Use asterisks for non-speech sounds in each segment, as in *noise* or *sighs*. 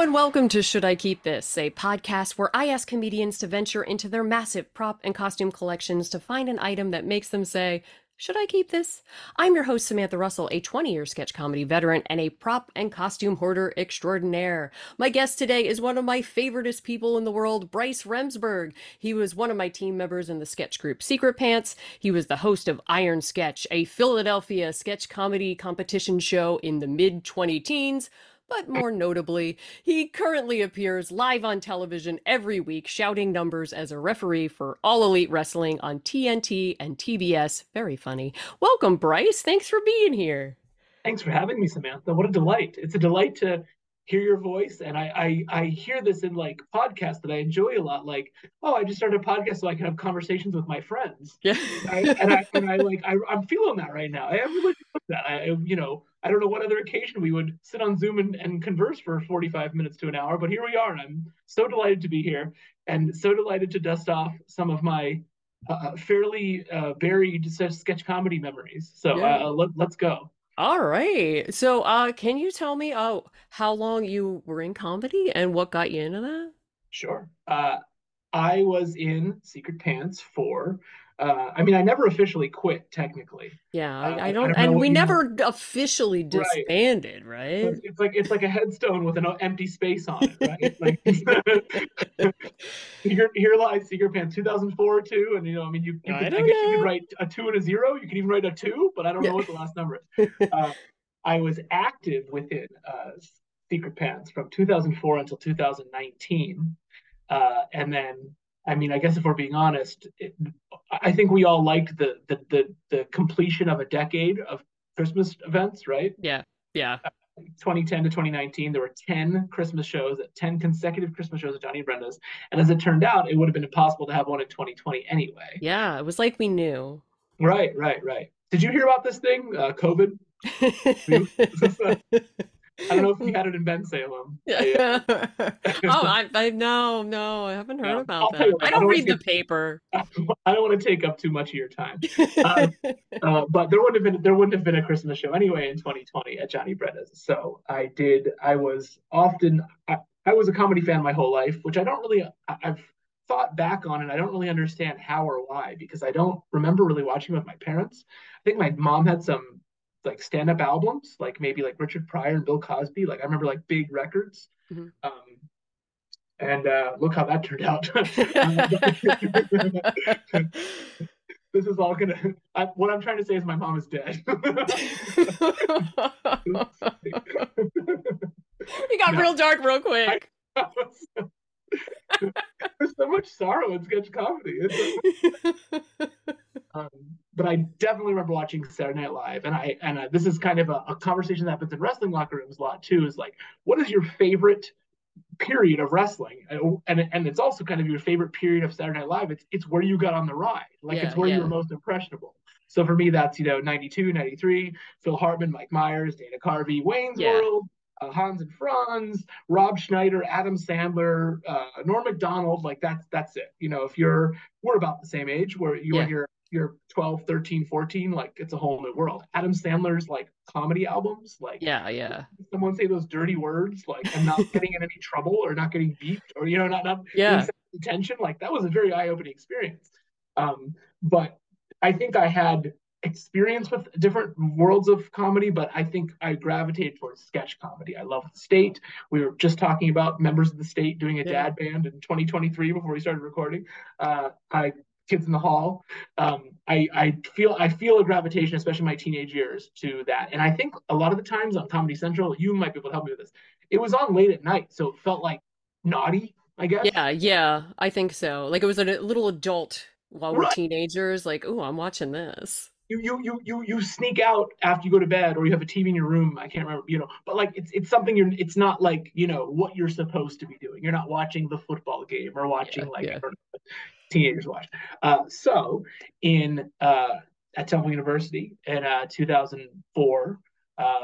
And welcome to Should I Keep This, a podcast where I ask comedians to venture into their massive prop and costume collections to find an item that makes them say, should I keep this? I'm your host, Samantha Russell, a 20 year sketch comedy veteran and a prop and costume hoarder extraordinaire. My guest today is one of my favoriteest people in the world, Bryce Remsburg. He was one of my team members in the sketch group Secret Pants. He was the host of Iron Sketch, a Philadelphia sketch comedy competition show in the mid 20 teens but more notably, he currently appears live on television every week, shouting numbers as a referee for All Elite Wrestling on TNT and TBS. Very funny. Welcome, Bryce. Thanks for being here. Thanks for having me, Samantha. What a delight. It's a delight to hear your voice. And I, I, I hear this in like podcasts that I enjoy a lot. Like, oh, I just started a podcast so I can have conversations with my friends. Yeah. *laughs* I, and I, and I like, I, I'm feeling that right now. I really feel that. I, you know, I don't know what other occasion we would sit on Zoom and, and converse for 45 minutes to an hour, but here we are. And I'm so delighted to be here and so delighted to dust off some of my uh, fairly uh, buried sketch comedy memories. So yeah. uh, let, let's go. All right. So, uh, can you tell me uh, how long you were in comedy and what got you into that? Sure. Uh, I was in Secret Pants for uh, I mean, I never officially quit technically. Yeah, I, uh, I don't, I don't and we never know. officially disbanded, right? right? It's like it's like a headstone with an empty space on it, right? *laughs* like, *laughs* here, here lies Secret Pants 2004 too, and you know, I mean, you, you could, I, I, guess know. you could write a two and a zero. You can even write a two, but I don't know what the last number is. Uh, I was active within uh, Secret Pants from 2004 until 2019, uh, and then I mean, I guess if we're being honest, it, I think we all liked the, the the the completion of a decade of Christmas events, right? Yeah, yeah. Uh, 2010 to 2019, there were 10 Christmas shows, 10 consecutive Christmas shows at Johnny Brenda's, and as it turned out, it would have been impossible to have one in 2020 anyway. Yeah, it was like we knew. Right, right, right. Did you hear about this thing, uh, COVID? *laughs* *laughs* I don't know if we had *laughs* it in Bensalem. Yeah. *laughs* oh, I, I no, no, I haven't heard yeah, about that. What, I, don't I don't read the take, paper. *laughs* I don't want to take up too much of your time. Uh, uh, but there wouldn't have been there wouldn't have been a Christmas show anyway in 2020 at Johnny Brenda's. So I did. I was often. I, I was a comedy fan my whole life, which I don't really. I, I've thought back on and I don't really understand how or why because I don't remember really watching with my parents. I think my mom had some like stand-up albums, like maybe like Richard Pryor and Bill Cosby. Like I remember like big records. Mm-hmm. Um, and uh, look how that turned out. *laughs* this is all gonna. I, what I'm trying to say is my mom is dead. *laughs* *laughs* you got no. real dark real quick. *laughs* There's so much sorrow in sketch comedy. *laughs* um, but I definitely remember watching Saturday Night Live, and I and uh, this is kind of a, a, conversation that happens in wrestling locker rooms a lot too. Is like, what is your favorite period of wrestling? And and it's also kind of your favorite period of Saturday Night Live. It's it's where you got on the ride, like yeah, it's where yeah. you were most impressionable. So for me, that's you know 92, 93, Phil Hartman, Mike Myers, Dana Carvey, Wayne's yeah. World, uh, Hans and Franz, Rob Schneider, Adam Sandler, uh, Norm Macdonald. Like that's that's it. You know, if you're we're about the same age, where you yeah. are you're 12, 13, 14, like it's a whole new world. Adam Sandler's like comedy albums, like yeah, yeah. Someone say those dirty words, like I'm not *laughs* getting in any trouble or not getting beeped or you know not not yeah attention. Like that was a very eye opening experience. Um, but I think I had experience with different worlds of comedy, but I think I gravitated towards sketch comedy. I love the state. We were just talking about members of the state doing a yeah. dad band in 2023 before we started recording. Uh, I kids in the hall. Um, I, I feel I feel a gravitation, especially my teenage years, to that. And I think a lot of the times on Comedy Central, you might be able to help me with this. It was on late at night, so it felt like naughty, I guess. Yeah, yeah, I think so. Like it was a little adult while we're teenagers. Like, oh, I'm watching this you you you you you sneak out after you go to bed or you have a TV in your room. I can't remember, you know, but like it's it's something you're it's not like, you know, what you're supposed to be doing. You're not watching the football game or watching yeah, like yeah. teenagers watch. Uh, so in uh, at Temple University in uh, 2004, uh,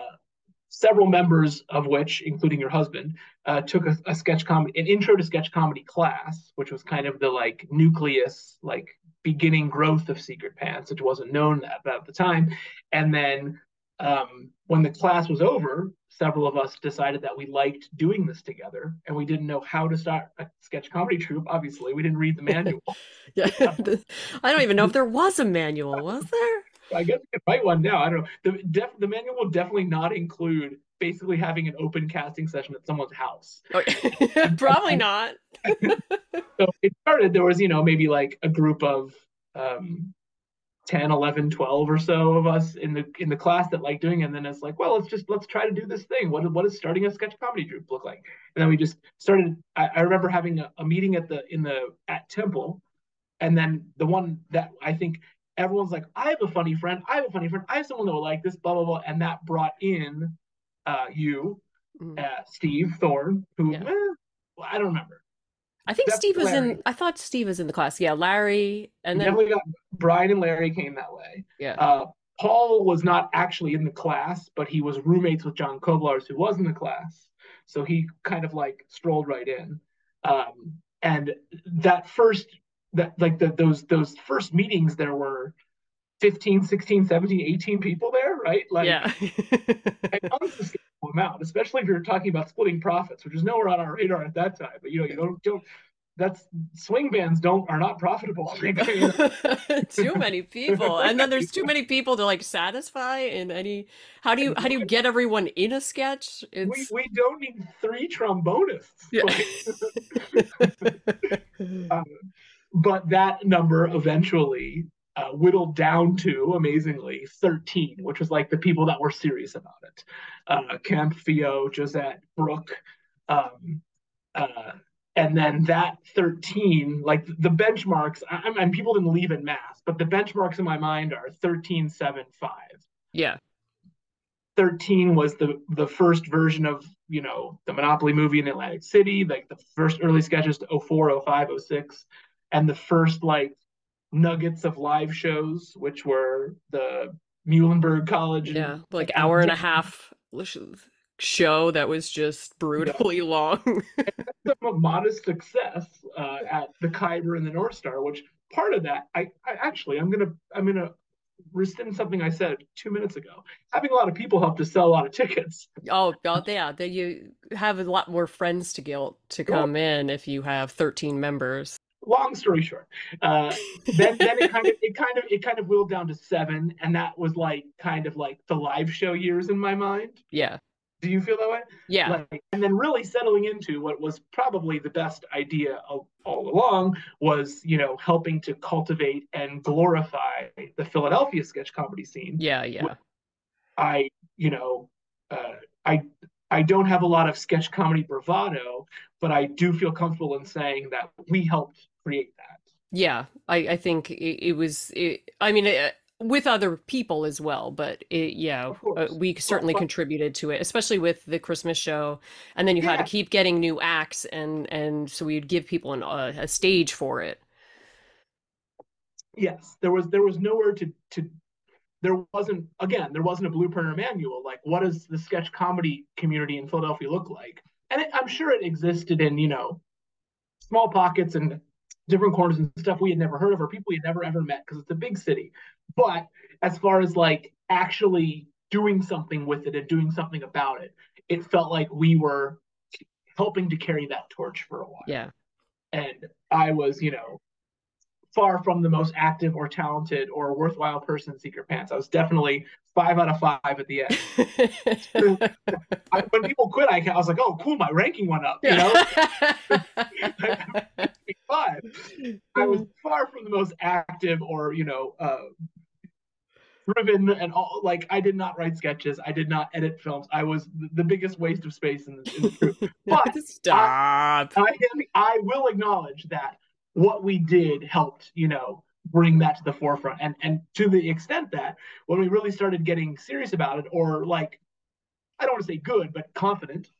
several members of which, including your husband, uh, took a, a, sketch comedy, an intro to sketch comedy class, which was kind of the like nucleus, like beginning growth of Secret Pants, which wasn't known at, at the time. And then um, when the class was over, several of us decided that we liked doing this together, and we didn't know how to start a sketch comedy troupe. Obviously, we didn't read the manual. *laughs* yeah, *laughs* I don't even know if there was a manual. Was there? I guess we could write one now. I don't know. The def- the manual will definitely not include basically having an open casting session at someone's house. Oh, *laughs* probably not. *laughs* so it started. There was you know maybe like a group of um, 10 11 12 or so of us in the in the class that like doing it and then it's like well let's just let's try to do this thing what, what does starting a sketch comedy group look like and then we just started i, I remember having a, a, meeting at the in the at temple and then the one that i think everyone's like i have a funny friend i have a funny friend i have someone that will like this blah blah blah and that brought in uh you mm. uh, steve thorne who yeah. eh, i don't remember I think Steve was Larry. in. I thought Steve was in the class. Yeah, Larry, and then definitely got Brian and Larry came that way. Yeah. Uh, Paul was not actually in the class, but he was roommates with John Koblars, who was in the class. So he kind of like strolled right in. Um, and that first, that like the, those those first meetings, there were 15, 16, 17, 18 people there, right? Like, yeah. *laughs* an unsustainable amount, especially if you're talking about splitting profits, which is nowhere on our radar at that time. But you know, you don't don't that's swing bands don't are not profitable. *laughs* *laughs* too many people, and then there's too many people to like satisfy in any. How do you how do you get everyone in a sketch? It's... We we don't need three trombonists. Yeah. um, but that number eventually uh, whittled down to amazingly 13, which was like the people that were serious about it. Uh, Kemp, Theo, Josette, Brooke. Um, uh, and then that 13, like the benchmarks, I, I mean, people didn't leave in mass, but the benchmarks in my mind are 13, 7, 5. Yeah. 13 was the the first version of you know the monopoly movie in atlantic city like the first early sketches to 04 05 06 and the first like nuggets of live shows, which were the Muhlenberg College. Yeah, like hour and a half show that was just brutally yeah. long. some modest success uh, at the Khyber and the North Star, which part of that, I, I actually, I'm gonna, I'm gonna rescind something I said two minutes ago. Having a lot of people help to sell a lot of tickets. Oh, oh yeah, that you have a lot more friends to guilt to come in if you have 13 members long story short, uh, then then it kind of it kind of it kind of whittled down to seven, and that was like kind of like the live show years in my mind. Yeah. Do you feel that way? Yeah. Like, and then really settling into what was probably the best idea all, all along was, you know, helping to cultivate and glorify the Philadelphia sketch comedy scene. Yeah, yeah. I, you know, uh, I I don't have a lot of sketch comedy bravado, but I do feel comfortable in saying that we helped create that. Yeah, I, I think it, it was. It, I mean, it, with other people as well, but it, yeah, uh, we certainly well, contributed to it, especially with the Christmas show. And then you yeah. had to keep getting new acts, and and so we'd give people an, uh, a stage for it. Yes, there was there was nowhere to to there wasn't again there wasn't a blueprint or manual like what does the sketch comedy community in Philadelphia look like and it, I'm sure it existed in you know small pockets and different corners and stuff we had never heard of or people we had never ever met because it's a big city. But as far as like actually doing something with it and doing something about it, it felt like we were helping to carry that torch for a while. Yeah. And I was, you know, far from the most active or talented or worthwhile person in Secret Pants. I was definitely five out of five at the end. I, when people quit, I, I, was like, oh, cool, my ranking went up. You know, *laughs* five. I was far from the most active or you know. Uh, driven and all like I did not write sketches. I did not edit films. I was the biggest waste of space in the, in the group. *laughs* But stop. I, I, I will acknowledge that what we did helped, you know, bring that to the forefront. And and to the extent that when we really started getting serious about it, or like, I don't want to say good, but confident,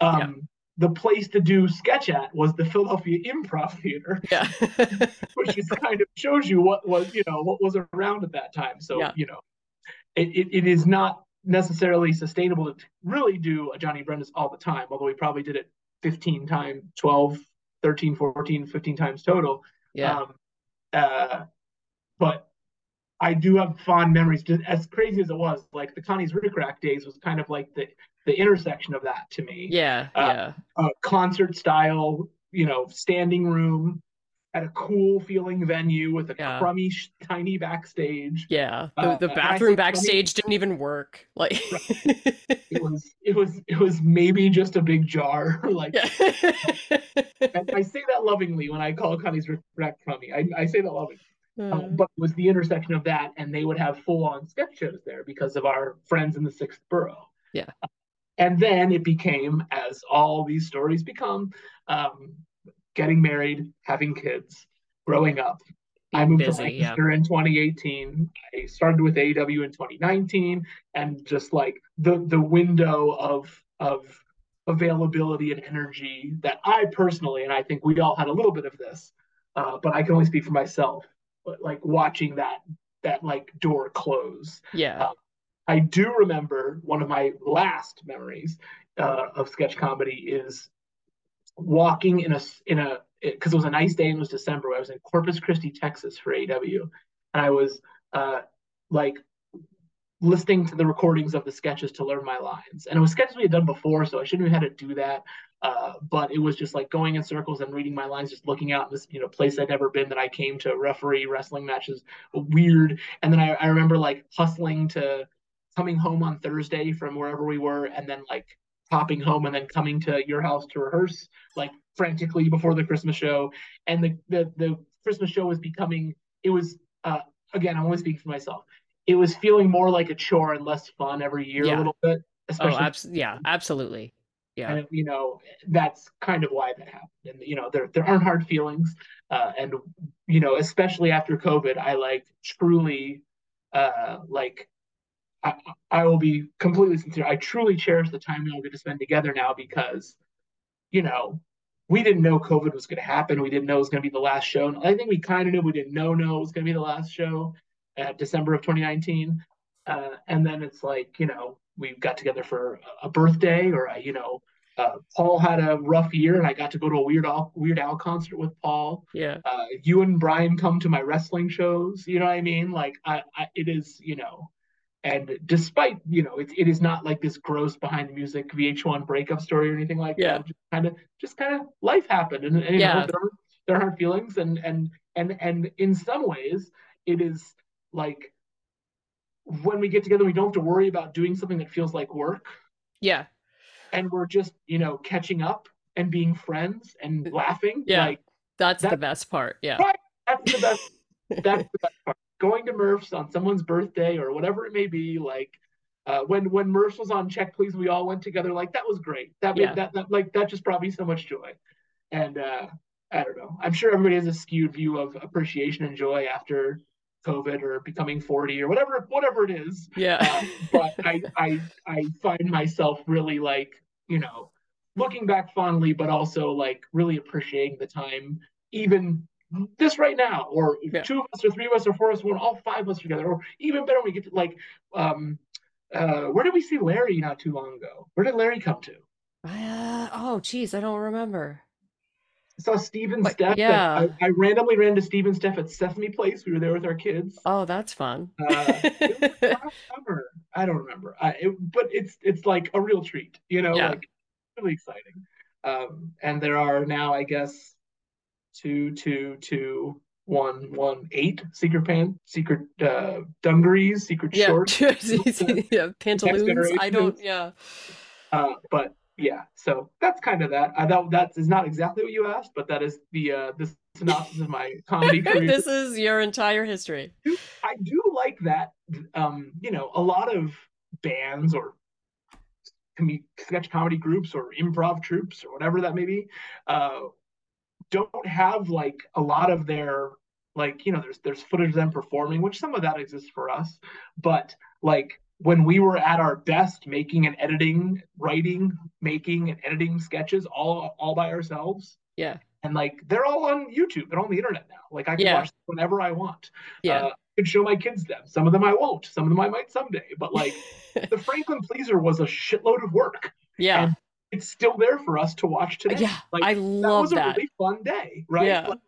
um, yeah. the place to do sketch at was the Philadelphia Improv Theater. *laughs* Yeah. *laughs* which is kind of shows you what was, you know, what was around at that time. So, yeah. you know, it, it, it is not necessarily sustainable to really do a Johnny Brenda's all the time, although we probably did it 15 times, 12 13, 14, 15 times total. Yeah. Um, uh, but I do have fond memories. Just as crazy as it was, like the Connie's Ric Rac days was kind of like the the intersection of that to me. Yeah, uh, yeah. concert style, you know, standing room at a cool feeling venue with a yeah. crummy tiny backstage. Yeah, the, uh, the bathroom backstage crummy, didn't even work. Like it *laughs* was, it was, it was maybe just a big jar. *laughs* like yeah. I say that lovingly when I call Connie's Rack crummy. I, I say that lovingly. Um, but it was the intersection of that, and they would have full on sketch shows there because of our friends in the sixth borough. Yeah. and then it became, as all these stories become, um, getting married, having kids, growing up. I moved busy, to Lancaster yeah. in 2018. I started with AEW in 2019, and just like the the window of of availability and energy that I personally, and I think we all had a little bit of this, uh, but I can only speak for myself. But like watching that that like door close. Yeah. Uh, I do remember one of my last memories uh, of sketch comedy is walking in a in a because it, it, was a nice day and it was December. I was in Corpus Christi, Texas for AEW, and I was uh, like listening to the recordings of the sketches to learn my lines. And it was sketches we had done before, so I shouldn't have had to do that. Uh, but it was just like going in circles and reading my lines, just looking out in this you know place I'd never been that I came to referee wrestling matches. Weird. And then I, I remember like hustling to coming home on Thursday from wherever we were, and then like popping home and then coming to your house to rehearse like frantically before the Christmas show. And the the, the Christmas show was becoming it was uh, again I'm only speaking for myself. It was feeling more like a chore and less fun every year yeah. a little bit. Especially oh, abs- yeah, absolutely. Yeah. And you know, that's kind of why that happened. And you know, there there aren't hard feelings. Uh, and you know, especially after COVID, I like truly uh like I, I will be completely sincere. I truly cherish the time we all get to spend together now because, you know, we didn't know COVID was going to happen. We didn't know it was going to be the last show. And I think we kind of knew we didn't know no it was going to be the last show at December of 2019. Uh, and then it's like, you know, we got together for a birthday or, you know, uh, Paul had a rough year and I got to go to a Weird Al, Weird Al concert with Paul. Yeah. Uh, you and Brian come to my wrestling shows. You know what I mean? Like, I, I it is, you know, and despite you know it, it is not like this gross behind the music vh1 breakup story or anything like yeah. that just kind of just kind of life happened and, and yeah. know, there, are, there are feelings and and and and in some ways it is like when we get together we don't have to worry about doing something that feels like work. Yeah. And we're just you know catching up and being friends and laughing. yeah. Like, that's that, the best part. Yeah. Right, that's the best that's the best part going to Murph's on someone's birthday or whatever it may be, like uh, when when Murph's was on Check Please, we all went together. Like that was great. That made yeah. that, that like that just brought me so much joy. And uh, I don't know. I'm sure everybody has a skewed view of appreciation and joy after COVID or becoming 40 or whatever whatever it is. Yeah. Uh, but I I I find myself really like you know looking back fondly, but also like really appreciating the time even this right now, or yeah. two of us, or three of us, or four of us, or all five of us together, or even better, we get to like, um, uh, where did we see Larry not too long ago? Where did Larry come to? Uh, oh, geez, I don't remember. I saw Steven Steph. Yeah. I, I, randomly ran to Steven Steph at Sesame Place. We were there with our kids. Oh, that's fun. uh, *laughs* summer. I don't remember. I, it, but it's it's like a real treat, you know, yeah. like really exciting. Um, and there are now, I guess, two, two, two, one, one, eight secret pan, secret uh, dungarees, secret yeah. shorts, *laughs* *laughs* yeah, pantaloons. I don't, yeah. Uh, but yeah, so that's kind of that. I thought that is not exactly what you asked, but that is the uh, the synopsis of my *laughs* comedy career. this is your entire history. I do like that. Um, you know, a lot of bands or sketch comedy groups or improv troupes or whatever that may be uh, don't have like a lot of their like you know there's there's footage of them performing which some of that exists for us but like when we were at our best making and editing writing making and editing sketches all all by ourselves. Yeah. And like they're all on youtube they're on the internet now. Like i can yeah. watch them whenever i want. Yeah. Uh, i can show my kids them. Some of them i won't. Some of them i might someday. But like *laughs* the franklin pleaser was a shitload of work. Yeah. And it's still there for us to watch today. Yeah, like, I love that. It was that. a really fun day, right? Yeah. Like,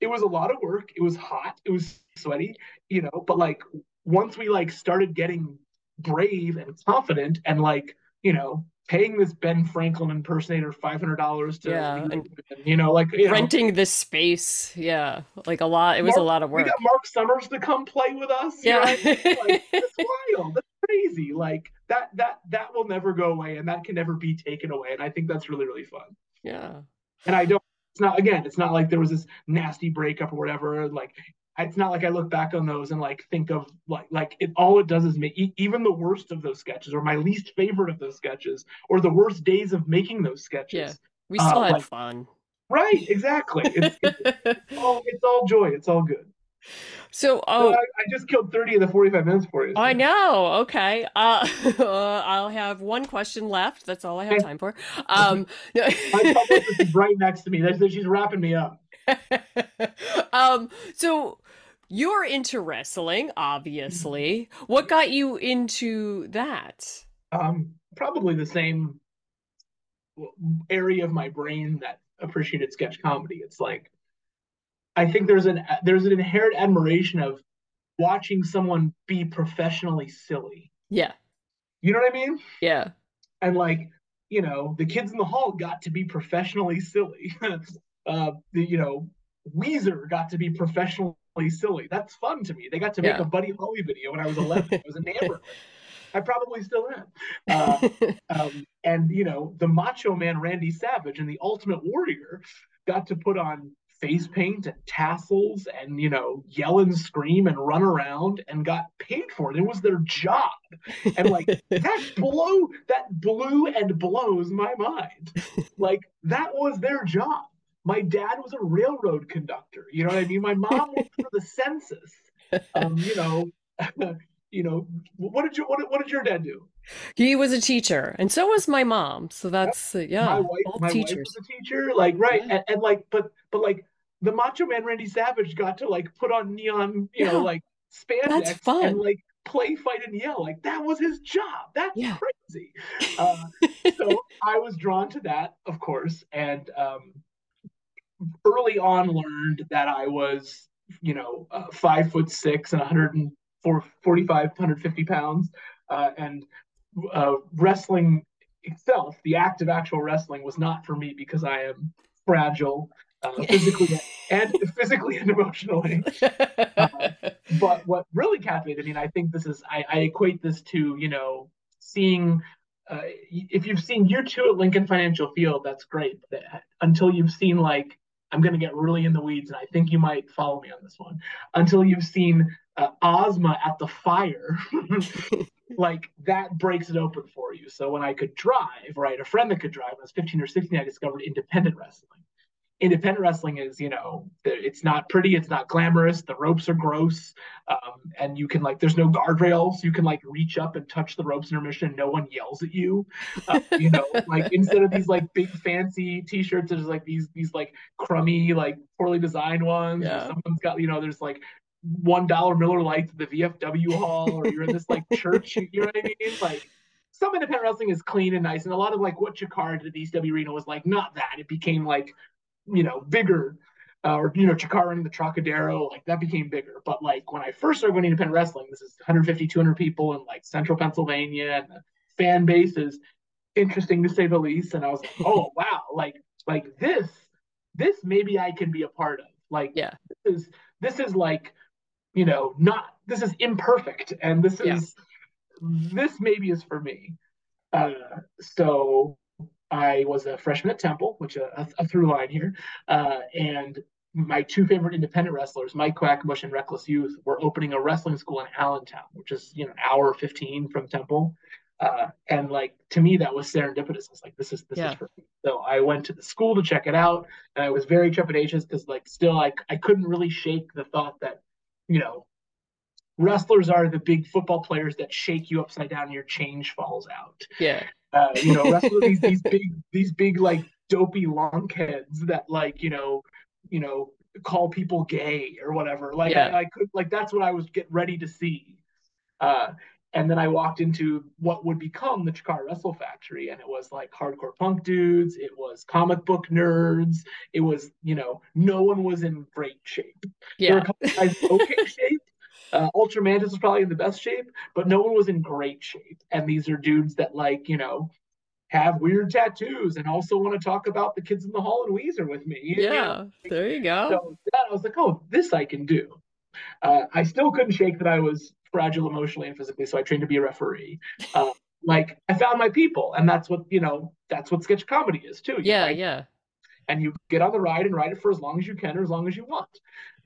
it was a lot of work. It was hot. It was sweaty, you know, but like once we like started getting brave and confident and like, you know, paying this Ben Franklin impersonator five hundred dollars to Yeah, and you know, like you know, renting this space. Yeah, like a lot. It was a lot of work. we got Mark Summers to come play with us. you know Yeah. I mean? like *laughs* that's wild. That's crazy. Like that that that will never go away and that can never be taken away. And I think that's really, really fun. yeah. And I don't it's not again, it's not like there was this nasty breakup or whatever. Like it's not like I look back on those and like think of like like it all it does is make e- even the worst of those sketches or my least favorite of those sketches or the worst days of making those sketches. Yeah. We Uh, still had like- fun. Right, exactly. It's, it's all it's all joy. It's all good. So, So oh, I, I just killed 30 of the 45 minutes for you. I know. Okay. Uh, *laughs* I'll have one question left. That's all I have time for. Um, *laughs* My publicist is right next to me. That's, she's wrapping me up. *laughs* um, so you're into wrestling, obviously. What got you into that? Um, probably the same area of my brain that appreciated sketch comedy. It's like I think there's an there's an inherent admiration of watching someone be professionally silly. Yeah. You know what I mean? Yeah. And like, you know, the kids in the hall got to be professionally silly. *laughs* uh, the, you know, Weezer got to be professionally silly. That's fun to me. They got to make Yeah. a Buddy Holly video when I was 11. I was enamored. *laughs* I probably still am. Uh, um, and you know, the Macho Man Randy Savage and the Ultimate Warrior got to put on face paint and tassels and you know yell and scream and run around and got paid for it. It was their job, and like *laughs* that blow that blew and blows my mind. Like that was their job. My dad was a railroad conductor. You know what I mean? My mom worked for the census. Um, you know, *laughs* you know, what did you what, what did your dad do? he was a teacher, and so was my mom. So that's uh, yeah, my wife, both my wife teachers. was a teacher, like right, Yeah. and, and like, but but like the Macho Man Randy Savage got to like put on neon, you Yeah. know, like spandex That's fun. and like play, fight, and yell. Like that was his job. That's Yeah. crazy. *laughs* Uh, so I was drawn to that, of course, and um, early on learned that I was, you know, uh, five foot six and 100 and 104, 45, 150 pounds, uh, and uh, wrestling itself, the act of actual wrestling, was not for me because I am fragile, uh, physically *laughs* and physically and emotionally. *laughs* But what really captivated me, and I think this is, I, I equate this to, you know, seeing. Uh, if you've seen year two at Lincoln Financial Field, that's great. But until you've seen like, I'm going to get really in the weeds, and I think you might follow me on this one. Until you've seen uh, Ozma at the fire, *laughs* like that breaks it open for you. So when I could drive, right, a friend that could drive, when I was 15 or 16, I discovered independent wrestling. Independent wrestling is, you know, it's not pretty, it's not glamorous, the ropes are gross, um, and you can like, there's no guardrails, you can like reach up and touch the ropes intermission, no one yells at you, uh, you know, *laughs* like instead of these like big fancy t-shirts, there's like these these like crummy, like poorly designed ones. Yeah. Someone's got, you know, there's like one dollar Miller Lights at the VFW hall, or you're in this like *laughs* church. You know what I mean? Like some independent wrestling is clean and nice, and a lot of like what Chikara did at the ECW Arena was like not that. It became like you know bigger, uh, or you know Chikara in the Trocadero, like that became bigger. But like when I first started going independent wrestling, this is 150, 200 people in like Central Pennsylvania, and the fan base is interesting to say the least. And I was like, *laughs* oh wow, like like this, this maybe I can be a part of. Like Yeah. this is this is like you know not this is imperfect and this Yeah. is this maybe is for me uh so i was a freshman at temple which uh, a, a through line here uh and my two favorite independent wrestlers mike quackenbush and reckless youth were opening a wrestling school in allentown which is you know an hour 15 from temple uh, and like to me that was serendipitous i was like this is this Yeah. is for me so i went to the school to check it out and i was very trepidatious because like still I, I couldn't really shake the thought that you know, wrestlers are the big football players that shake you upside down and your change falls out. yeah. Uh, you know, wrestlers these these big these big like dopey lunkheads that like you know you know call people gay or whatever. Like Yeah. I, I could like that's what I was getting ready to see. Uh, and then I walked into what would become the Chikara Wrestle Factory, and it was like hardcore punk dudes, it was comic book nerds, it was you know no one was in great shape. Yeah. There were a couple guys in *laughs* okay shape. Uh, Ultra Mantis was probably in the best shape, but no one was in great shape. And these are dudes that like you know have weird tattoos and also want to talk about the kids in the hall and Weezer with me. Yeah, there you go. So that, I was like, oh, this I can do. Uh, I still couldn't shake that I was fragile emotionally and physically, so I trained to be a referee. Uh, like I found my people, and that's what you know. That's what sketch comedy is too. yeah, yeah. And you get on the ride and ride it for as long as you can or as long as you want.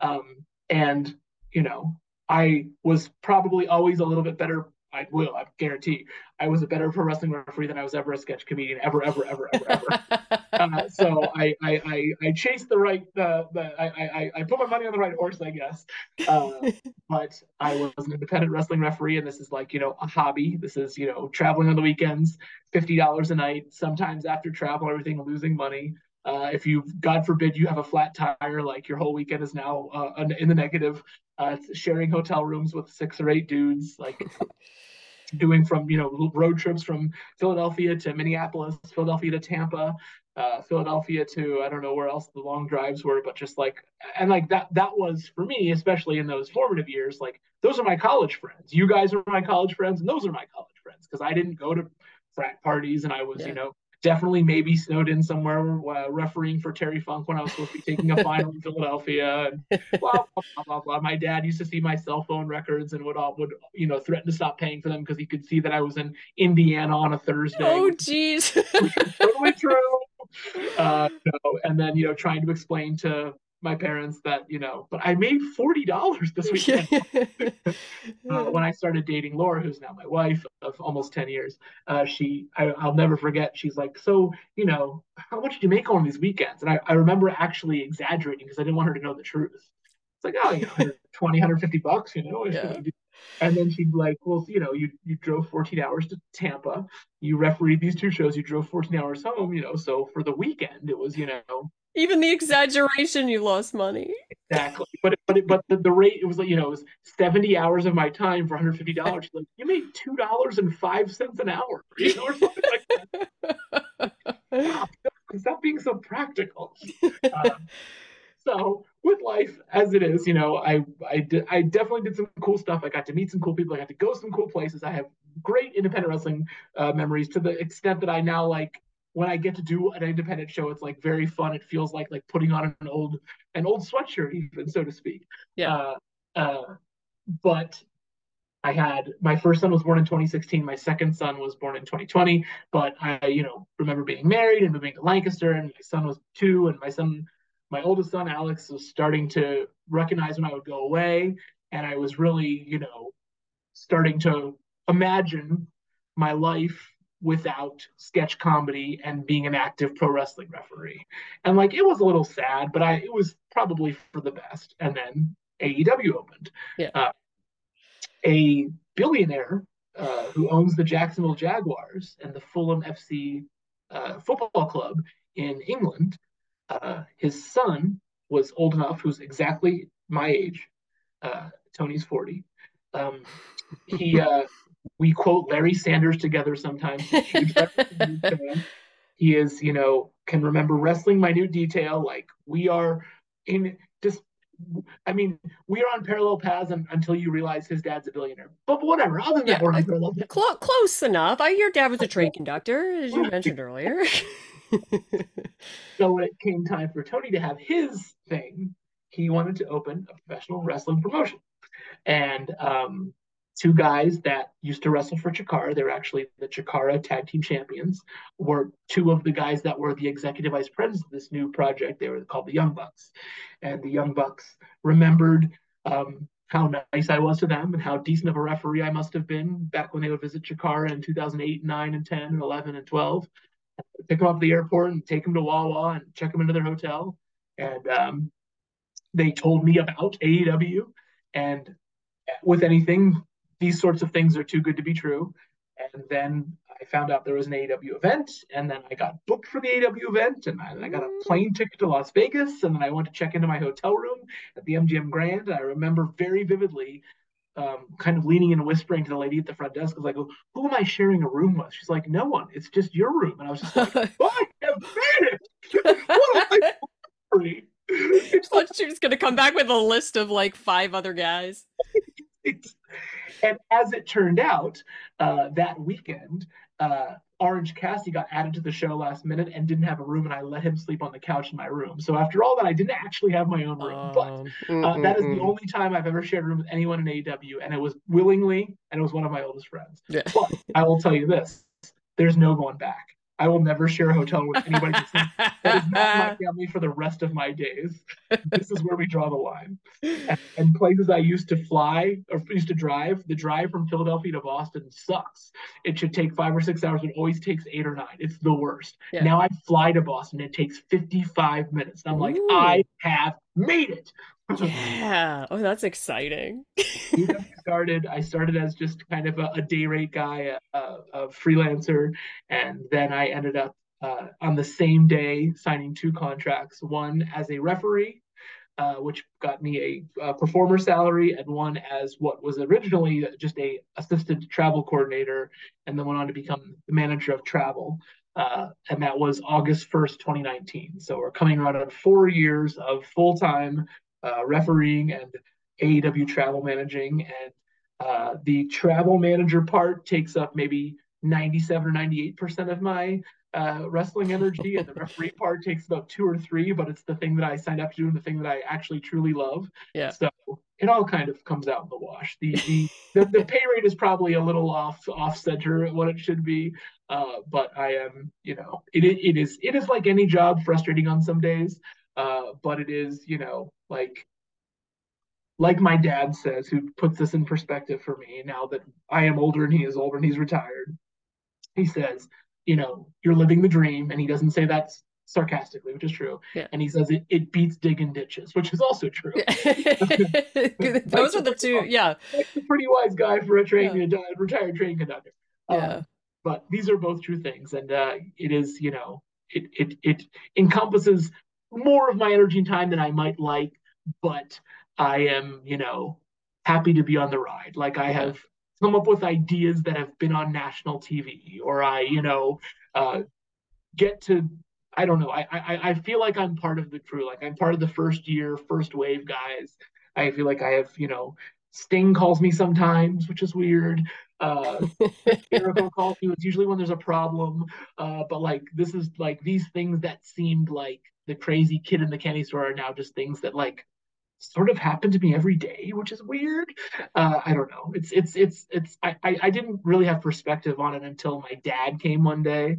Um, and you know, I was probably always a little bit better I will, I guarantee. I was a better pro wrestling referee than I was ever a sketch comedian, ever, ever, ever, ever, ever. *laughs* uh, so I, I, I, I chased the right, the, the, I, I, I put my money on the right horse, I guess. Uh, *laughs* but I was an independent wrestling referee, and this is like, you know, a hobby. This is, you know, traveling on the weekends, fifty dollars a night. Sometimes after travel, everything losing money. Uh, if you, God forbid, you have a flat tire, like your whole weekend is now uh, in the negative. Uh, sharing hotel rooms with six or eight dudes, like *laughs* doing from you know road trips from Philadelphia to Minneapolis, Philadelphia to Tampa, uh, Philadelphia to I don't know where else the long drives were, but just like and like that that was for me, especially in those formative years. Like those are my college friends. You guys are my college friends, and those are my college friends because I didn't go to frat parties and I was yeah. you know definitely maybe snowed in somewhere uh, refereeing for Terry Funk when I was supposed to be taking a *laughs* final in Philadelphia. And blah, blah, blah, blah, blah. My dad used to see my cell phone records and would all, would you know threaten to stop paying for them because he could see that I was in Indiana on a Thursday. Oh, jeez. totally true. Uh, you know, and then you know trying to explain to my parents that you know but i made $40 this *laughs* weekend. *laughs* Uh, when i started dating laura who's now my wife of almost 10 years uh, she I, will never forget. She's like so you know how much do you make on these weekends? And i, I remember actually exaggerating because i didn't want her to know the truth. It's like oh you know *laughs* 20 150 bucks you know yeah. And then she'd be like, well, you know, you you drove 14 hours to Tampa, you refereed these two shows, you drove 14 hours home, you know, so for the weekend it was, you know, even the exaggeration, you lost money. Exactly, but but but the, the rate it was like you know it was seventy hours of my time for one hundred fifty dollars. like you made two dollars and five cents an hour, you know, or something like that. *laughs* wow, stop being so practical. Um, so with life as it is, you know, I I did I definitely did some cool stuff. I got to meet some cool people. I got to go some cool places. I have great independent wrestling uh, memories to the extent that I now like when I get to do an independent show, it's like very fun. It feels like like putting on an old an old sweatshirt, even so to speak. Yeah. Uh, uh, but I had my first son was born in 2016. My second son was born in 2020. But I, you know, remember being married and moving to Lancaster, and my son was two, and my son, my oldest son Alex, was starting to recognize when I would go away, and I was really, you know, starting to imagine my life without sketch comedy and being an active pro wrestling referee. And like it was a little sad, but I it was probably for the best. And then AEW opened. Yeah. Uh, a billionaire uh, who owns the Jacksonville Jaguars and the Fulham FC uh, football club in England. Uh, his son was old enough, who's exactly my age. Uh, Tony's 40. Um, he uh, we quote Larry Sanders together sometimes. *laughs* he is, you know, can remember wrestling minute detail. Like we are in just, I mean, we are on parallel paths until you realize his dad's a billionaire. But whatever. Other than yeah, that, we're on parallel paths. Cl- close enough. I, your dad was a *laughs* train conductor, as you mentioned earlier. so when it came time for Tony to have his thing, he wanted to open a professional wrestling promotion. And um, two guys that used to wrestle for Chikara. They're actually the Chikara Tag Team Champions. Were two of the guys that were the executive vice presidents of this new project. They were called the Young Bucks, and the Young Bucks remembered um, how nice I was to them and how decent of a referee I must have been back when they would visit Chikara in 2008, 9, and 10, and 11, and 12. Pick them up at the airport and take them to Wawa and check them into their hotel. And um, they told me about AEW. And with anything, these sorts of things are too good to be true. And then I found out there was an AEW event, and then I got booked for the AEW event, and I, I, got a plane ticket to Las Vegas, and then I went to check into my hotel room at the MGM Grand. And I remember very vividly um, kind of leaning and whispering to the lady at the front desk. I was like, "Who am I sharing a room with?" She's like, "No one. It's just your room." And I was just like, "I have made it! what am I *laughs* she was going to come back with a list of like five other guys. *laughs* and as it turned out, uh, that weekend, uh, Orange Cassidy got added to the show last minute and didn't have a room, and I let him sleep on the couch in my room. So after all that, I didn't actually have my own room. but um, uh, that is the only time I've ever shared a room with anyone in AEW, and it was willingly, and it was one of my oldest friends. Yeah. But I will tell you this: there's no going back. I will never share a hotel with anybody. that is not my *laughs* family for the rest of my days. This is where we draw the line. And, and, places I used to fly or used to drive, the drive from Philadelphia to Boston sucks. It should take five or six hours. It always takes eight or nine. It's the worst. Yeah. Now I fly to Boston. It takes 55 minutes. I'm like, I have made it. Yeah. Oh, that's exciting. *laughs* started. I started as just kind of a, a day rate guy, a, a, freelancer, and then I ended up uh, on the same day signing two contracts. One as a referee, uh, which got me a, a, performer salary, and one as what was originally just a assistant travel coordinator, and then went on to become the manager of travel. Uh, and that was August 1st, 2019. So we're coming around on four years of full time uh, refereeing and AEW travel managing. And uh, the travel manager part takes up maybe 97 or 98% of my uh, wrestling energy, and the *laughs* referee part takes about two or three, but it's the thing that I signed up to do and the thing that I actually truly love. Yeah. So it all kind of comes out in the wash. The the, the, the *laughs* pay rate is probably a little off off center what it should be, uh, but I am, you know, it it is it is like any job, frustrating on some days. Uh, but it is, you know, like like my dad says, who puts this in perspective for me now that I am older and he is older and he's retired. He says, you know, you're living the dream, and he doesn't say that sarcastically, which is true. Yeah. And he says it, it beats digging ditches, which is also true. *laughs* Those are the two, yeah. Like a pretty wise guy for a train yeah. retired train conductor. Yeah. Um, but these are both true things, and uh, it is, you know, it it it encompasses more of my energy and time than I might like, but I am, you know, happy to be on the ride. Like I have come up with ideas that have been on national TV, or I, you know, uh, get to. I don't know. I, I I feel like I'm part of the crew. Like I'm part of the first year, first wave guys. I feel like I have, you know, Sting calls me sometimes, which is weird. Uh, *laughs* Jericho calls me. It's usually when there's a problem. Uh, but like this is like these things that seemed like the crazy kid in the candy store are now just things that like sort of happen to me every day, which is weird. Uh, I don't know. It's it's it's it's. I, I, I didn't really have perspective on it until my dad came one day.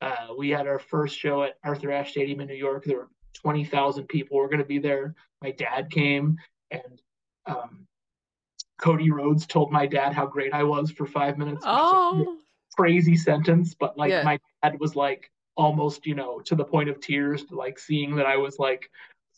Uh, we had our first show at Arthur Ashe Stadium in New York. There were twenty thousand people were going to be there. My dad came, and um, Cody Rhodes told my dad how great I was for five minutes. Oh, crazy sentence, but like yeah. my dad was like almost you know to the point of tears, like seeing that I was like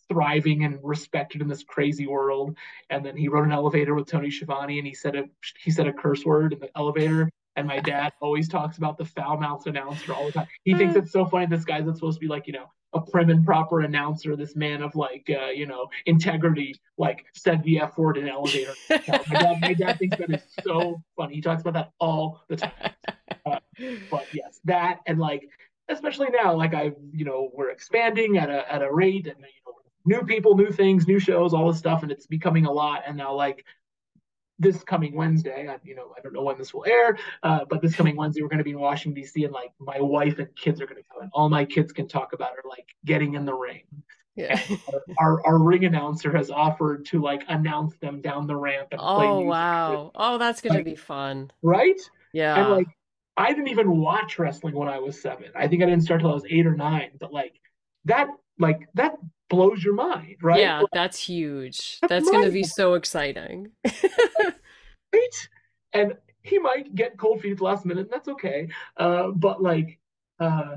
thriving and respected in this crazy world. And then he wrote an elevator with Tony Schiavone, and he said a he said a curse word in the elevator. And my dad always talks about the foul mouth announcer all the time. He thinks *laughs* it's so funny. This guy's that's supposed to be like you know a prim and proper announcer, this man of like uh, you know integrity, like said the f word in elevator. *laughs* my, dad, my dad thinks that is so funny. He talks about that all the time. Uh, but yes, that and like especially now, like I, you know, we're expanding at a at a rate, and you know, new people, new things, new shows, all this stuff, and it's becoming a lot. And now, like this coming Wednesday, I, you know, I don't know when this will air, uh, but this coming Wednesday, we're going to be in Washington D.C. and like my wife and kids are going to come, and all my kids can talk about are like getting in the ring. Yeah. our, our ring announcer has offered to like announce them down the ramp. And oh wow! Oh, that's going like, to be fun, right? Yeah. And like, I didn't even watch wrestling when I was seven. I think I didn't start till I was eight or nine. But like that, like that blows your mind, right? Yeah, like, that's huge. That's, that's going to be so exciting. *laughs* right? And he might get cold feet at the last minute, and that's okay. Uh, but like, uh,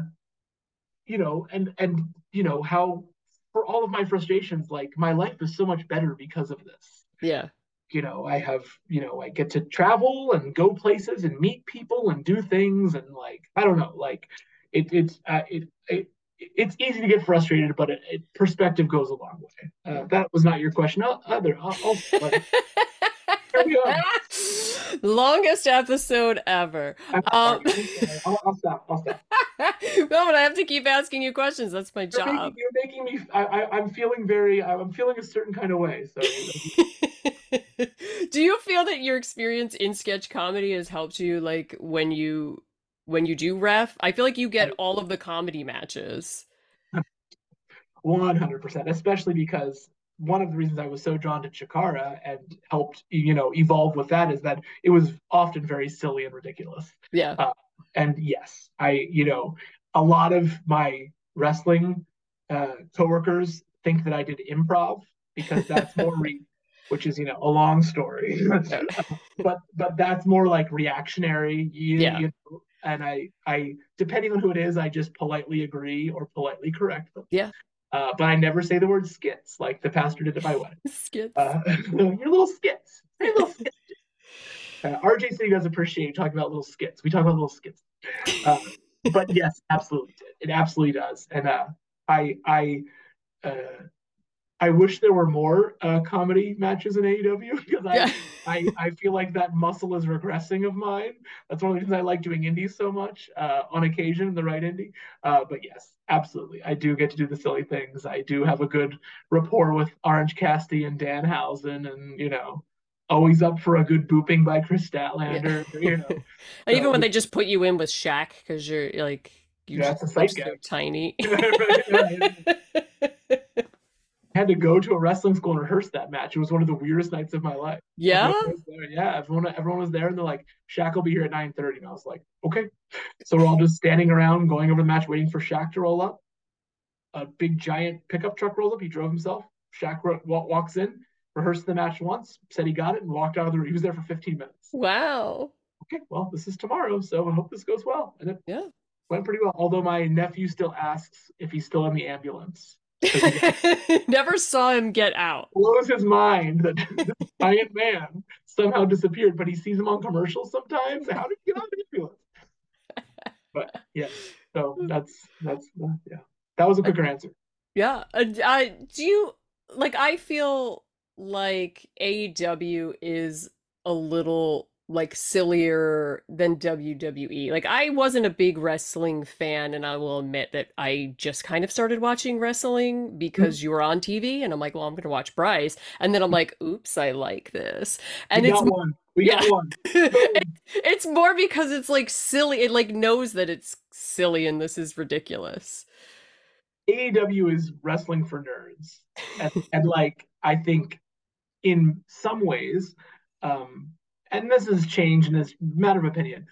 you know, and and you know how for all of my frustrations, like my life is so much better because of this. Yeah. You know, I have, you know, I get to travel and go places and meet people and do things and like I don't know, like it it's uh, it, it it's easy to get frustrated, but it, it, perspective goes a long way. Uh, that was not your question. I'll, other, I'll, I'll *laughs* Longest episode ever. Um, *laughs* I'll, I'll, stop. I'll stop. *laughs* no, but I have to keep asking you questions. That's my You're job. making, you're making me. I, I, I'm feeling very. I'm feeling a certain kind of way. So. Do you feel that your experience in sketch comedy has helped you, like when you when you do ref? I feel like you get all of the comedy matches. *laughs* One hundred percent, especially because one of the reasons I was so drawn to Chikara and helped, you know, evolve with that is that it was often very silly and ridiculous. Yeah. Uh, and yes, I, you know, a lot of my wrestling uh, coworkers think that I did improv because that's more re- *laughs* which is you know a long story *laughs* but but that's more like reactionary you, yeah. You know, and i i depending on who it is i just politely agree or politely correct them. Yeah. Uh, but i never say the word skits like the pastor did at my wedding. *laughs* Skits. Uh, *laughs* your little skits. Your little skits. *laughs* Uh, rj city does appreciate you talking about little skits. We talk about little skits. Uh, but yes absolutely it absolutely does. And uh, i i uh, I wish there were more uh, comedy matches in AEW because *laughs* I, yeah. I, I feel like that muscle is regressing of mine. That's one of the reasons I like doing indies so much uh, on occasion, the right indie. Uh, but yes, absolutely, I do get to do the silly things. I do have a good rapport with Orange Cassidy and Danhausen, and you know, always up for a good booping by Kris Statlander. Yeah. You know, *laughs* so, even when they just put you in with Shaq because you're like you yeah, just so tiny *laughs* had to go to a wrestling school and rehearse that match. It was one of the weirdest nights of my life. Yeah. Yeah. Everyone everyone was there and they're like, Shaq will be here at 9 30. And I was like, okay. So we're all just standing around going over the match, waiting for Shaq to roll up. A big giant pickup truck rolls up. He drove himself. Shaq walks in, rehearsed the match once, said he got it, and walked out of the room. He was there for 15 minutes. Wow. Okay, well, this is tomorrow, so I hope this goes well. And it yeah. went pretty well. Although my nephew still asks if he's still in the ambulance. *laughs* Never saw him get out. Blows his mind that *laughs* this giant man somehow disappeared, but he sees him on commercials sometimes. How did he get on the ambulance? *laughs* But yeah, so that's that's uh, yeah. That was a quicker answer. Yeah. Uh, uh, do you like? I feel like AEW is a little like sillier than WWE. Like I wasn't a big wrestling fan and I will admit that I just kind of started watching wrestling because mm-hmm. you were on TV and I'm like, well, I'm going to watch Bryce. And then I'm like, oops, I like this. And we it's one. We yeah. got one. *laughs* it's more because it's like silly. It like knows that it's silly and this is ridiculous. AEW is wrestling for nerds. And, and like I think in some ways um and this has changed and it's matter of opinion.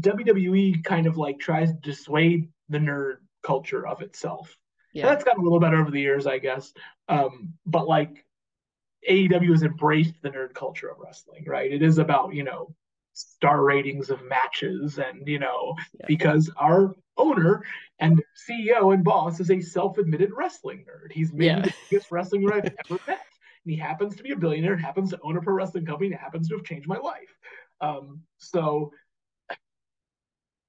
WWE kind of like tries to dissuade the nerd culture of itself. Yeah. that's gotten a little better over the years, I guess. Um, but like AEW has embraced the nerd culture of wrestling, right? It is about, you know, star ratings of matches and, you know, yeah. because our owner and CEO and boss is a self-admitted wrestling nerd. He's maybe yeah. the biggest wrestling nerd I've ever met and he happens to be a billionaire, happens to own a pro wrestling company, and happens to have changed my life. Um, so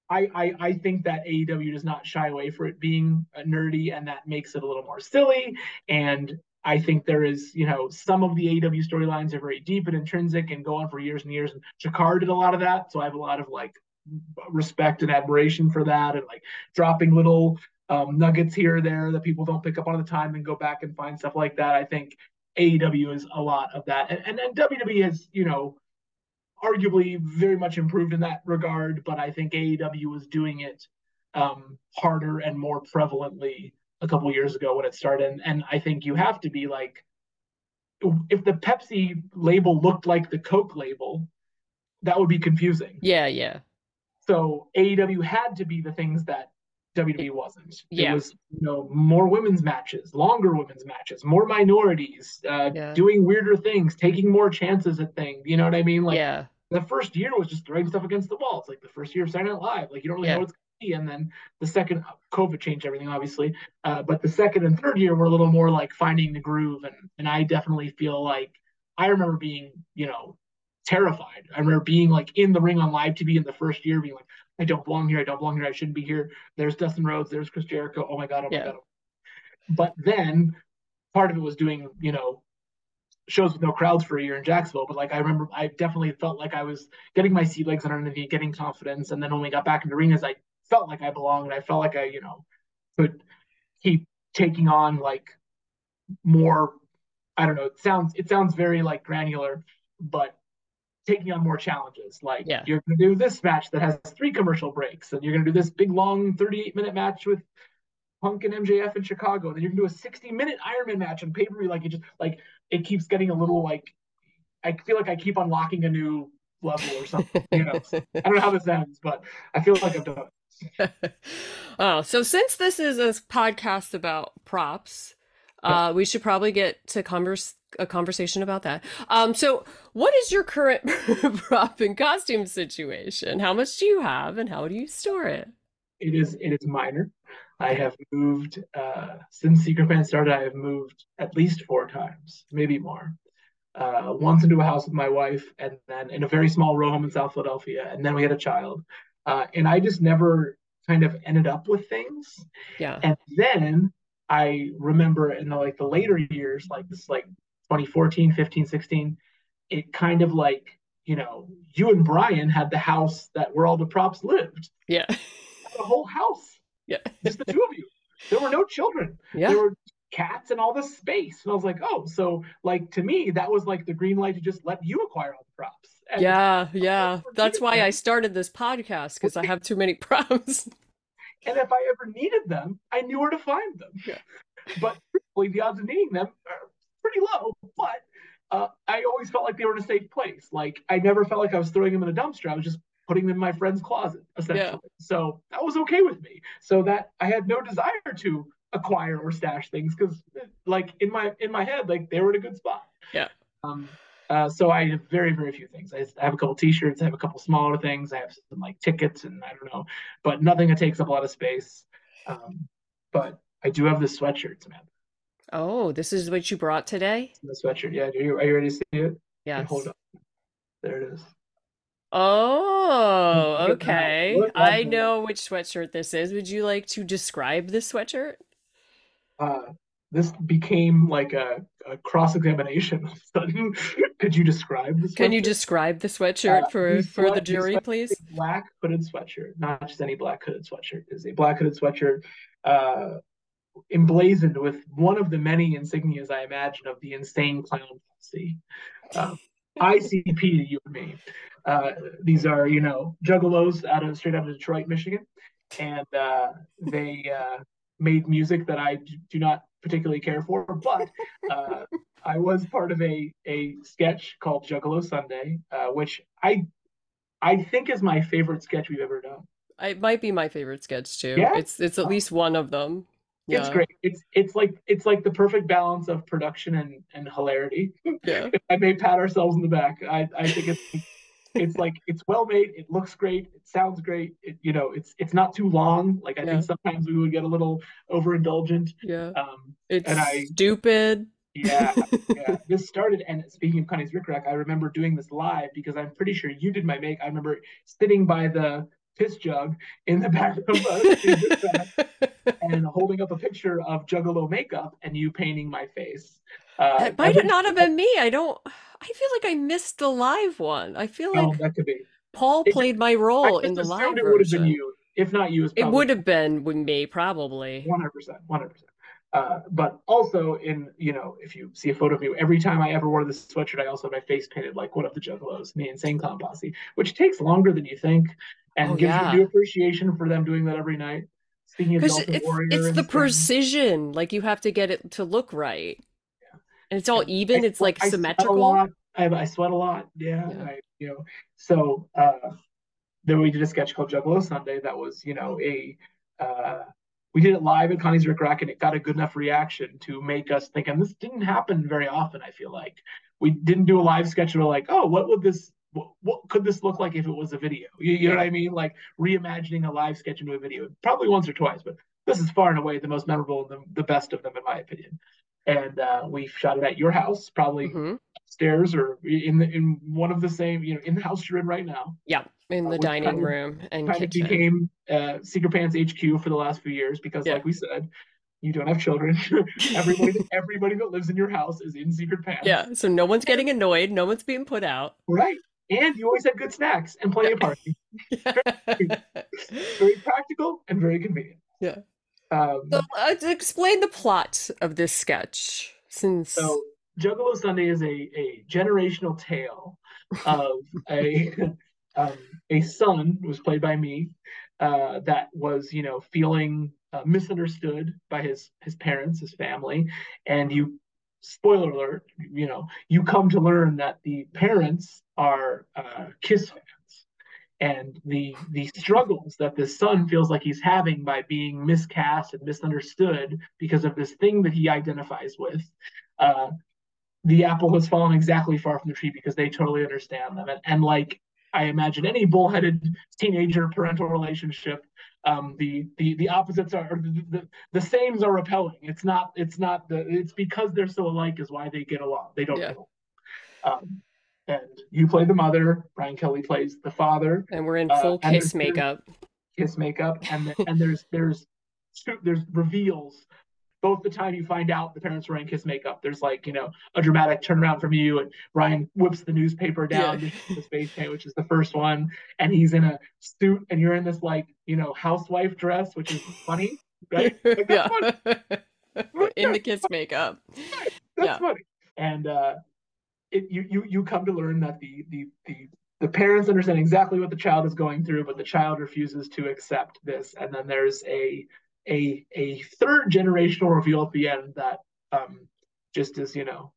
I, I, I think that AEW does not shy away for it being nerdy, and that makes it a little more silly. And I think there is, you know, some of the AEW storylines are very deep and intrinsic and go on for years and years. And Chikara did a lot of that, so I have a lot of like respect and admiration for that, and like dropping little um, nuggets here or there that people don't pick up on the time and go back and find stuff like that. I think AEW is a lot of that, and, and and WWE has you know arguably very much improved in that regard, but I think AEW was doing it um, harder and more prevalently a couple years ago when it started, and, and I think you have to be like if the Pepsi label looked like the Coke label, that would be confusing. Yeah, yeah. So AEW had to be the things that WWE wasn't. Yeah. It was you know more women's matches, longer women's matches, more minorities, uh, yeah. doing weirder things, taking more chances at things. You know what I mean? Like yeah. the first year was just throwing stuff against the wall. It's like the first year of Saturday Night Live. Like you don't really yeah. know what's going to be. And then the second COVID changed everything, obviously. Uh, but the second and third year were a little more like finding the groove. And and I definitely feel like I remember being you know terrified. I remember being like in the ring on live TV in the first year, being like, I don't belong here. I don't belong here. I shouldn't be here. There's Dustin Rhodes. There's Chris Jericho. Oh my god. Oh my yeah. god. But then part of it was doing, you know, shows with no crowds for a year in Jacksonville, but like I remember, I definitely felt like I was getting my sea legs underneath me, getting confidence, and then when we got back into arenas, I felt like I belonged. I felt like I, you know, could keep taking on like more. I don't know. It sounds it sounds very like granular, but taking on more challenges. Like yeah. you're going to do this match that has three commercial breaks, and you're going to do this big long 38 minute match with Punk and MJF in Chicago. And then you're gonna do a 60 minute Ironman match on pay per view. Like it just like it keeps getting a little like I feel like I keep unlocking a new level or something. You know, *laughs* I don't know how this ends, but I feel like I've done it. *laughs* oh, so since this is a podcast about props, uh, we should probably get to converse a conversation about that. Um, so what is your current *laughs* prop and costume situation? How much do you have, and how do you store it? It is it is minor. I have moved uh, since Secret Pants started. I have moved at least four times, maybe more. Uh, once into a house with my wife, and then in a very small row home in South Philadelphia, and then we had a child. Uh, and I just never kind of ended up with things. Yeah. And then I remember in the, like the later years, like this, like 2014, 15, 16, it kind of like you know, you and Brian had the house that where all the props lived. Yeah. *laughs* The whole house yeah. Just the two of you. There were no children. Yeah. There were cats and all this space. And I was like, oh, so like to me, that was like the green light to just let you acquire all the props. And yeah, yeah. Oh, That's why I started this podcast because I have too many *laughs* props. And if I ever needed them, I knew where to find them. Yeah. But the odds of needing them are pretty low. But uh, I always felt like they were in a safe place. Like I never felt like I was throwing them in a dumpster. I was just putting them in my friend's closet, essentially. Yeah. So that was okay with me. So that I had no desire to acquire or stash things because, like in my in my head, like they were in a good spot. Yeah. Um. Uh, so I have very very few things. I have a couple T-shirts. I have a couple smaller things. I have some like tickets and I don't know, but nothing that takes up a lot of space. Um, but I do have this sweatshirt, Samantha. Oh, this is what you brought today. The sweatshirt. Yeah. Are you, are you ready to see it? Yeah. Hold on. There it is. Oh, okay. I know which sweatshirt this is. Would you like to describe this sweatshirt? Uh, this became like a, a cross examination of *laughs* a sudden. Could you describe this? Can you describe the sweatshirt uh, for for sweat, the jury, please? Black hooded sweatshirt, not just any black hooded sweatshirt. Is a black hooded sweatshirt uh, emblazoned with one of the many insignias I imagine of the insane clown posse. Um, ICP to you and me. Uh, these are, you know, juggalos out of straight out of Detroit, Michigan, and uh, they uh, made music that I do not particularly care for. But uh, I was part of a a sketch called Juggalo Sunday, uh, which I I think is my favorite sketch we've ever done. It might be my favorite sketch too. Yeah? It's it's at least one of them. Yeah. It's great. It's it's like it's like the perfect balance of production and and hilarity. Yeah. *laughs* I may pat ourselves in the back, I I think it's it's like it's well made. It looks great. It sounds great. It, you know, it's it's not too long. Like I yeah. think sometimes we would get a little overindulgent. Yeah. Um, it's and I, stupid. Yeah, *laughs* yeah. this started, and speaking of Connie's Ric Rac, I remember doing this live because I'm pretty sure you did my make. I remember sitting by the piss jug in the back of a *laughs* and holding up a picture of Juggalo makeup and you painting my face. Uh, that might every, not have been me. I don't. I feel like I missed the live one. I feel like oh, that could be. Paul it, played my role in the live it version. It would have been you, if not you. It would have been me, probably. One hundred percent. One hundred percent. Uh, but also in you know if you see a photo of me every time i ever wore this sweatshirt i also have my face painted like one of the juggalos the insane clown posse which takes longer than you think and oh, gives yeah. you new appreciation for them doing that every night speaking of it's, it's the precision like you have to get it to look right yeah. and it's all even I, it's like I symmetrical I, I, sweat a lot yeah, yeah. I, you know so uh then we did a sketch called juggalo sunday that was you know a uh we did it live at Connie's Ric Rac and it got a good enough reaction to make us think, and this didn't happen very often, I feel like. We didn't do a live sketch and we're like, oh, what would this what, what could this look like if it was a video? You, you know what I mean? Like reimagining a live sketch into a video. Probably once or twice, but this is far and away the most memorable and the, the best of them, in my opinion. And uh, we shot it at your house, probably mm-hmm. upstairs or in the, in one of the same, you know, in the house you're in right now. Yeah, in the dining kind room of, and kind kitchen. of became uh, Secret Pants HQ for the last few years because, yeah. like we said, You don't have children. *laughs* everybody, *laughs* everybody that lives in your house is in secret pants. Yeah, so no one's getting annoyed, no one's being put out. Right. And you always have good snacks and plenty of parking. *laughs* very practical and very convenient. Yeah. Um, So uh, explain the plot of this sketch, since So Juggalo Sunday is a, a generational tale of a um, a son was played by me uh, that was you know feeling uh, misunderstood by his his parents, his family, and you spoiler alert, you know you come to learn that the parents are uh, Kiss fans. And the the struggles that this son feels like he's having by being miscast and misunderstood because of this thing that he identifies with, uh, the apple has fallen exactly far from the tree because they totally understand them. And, and like I imagine any bullheaded teenager parental relationship, um, the the the opposites are the, the the sames are repelling. It's not it's not the it's because they're so alike is why they get along. They don't Yeah. Um, and you play the mother. Brian Kelly plays the father. and we're in uh, full and kiss makeup. Kiss makeup, and the, and there's there's two, there's reveals. Both the time you find out the parents were in kiss makeup, there's like you know a dramatic turnaround from you, and Brian whips the newspaper down Yeah. to the space paint, which is the first one, and he's in a suit, and you're in this like you know housewife dress, which is funny, *laughs* right? Like, that's funny. yeah. *laughs* in the kiss makeup. *laughs* That's Yeah. funny. And uh, it, you you you come to learn that the the the the parents understand exactly what the child is going through, but the child refuses to accept this. And then there's a a a third generational reveal at the end that um, just is you know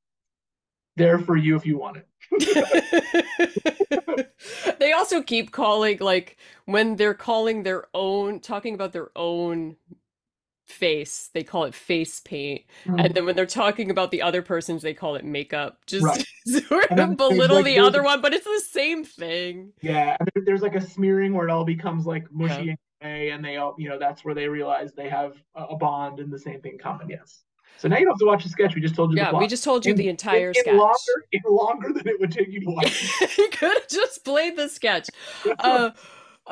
there for you if you want it. *laughs* they also keep calling like when they're calling their own talking about their own face they call it face paint and then when they're talking about the other person's they call it makeup just Right. *laughs* sort of belittle like, the other one but it's the same thing Yeah, there's like a smearing where it all becomes like mushy Yeah. and and they all, you know, that's where they realize they have a bond and the same thing common. Yes. So now you don't have to watch the sketch. We just told you the yeah we just told you In- the entire in, sketch longer, in longer than it would take you to watch. *laughs* you could have just played the sketch *laughs* uh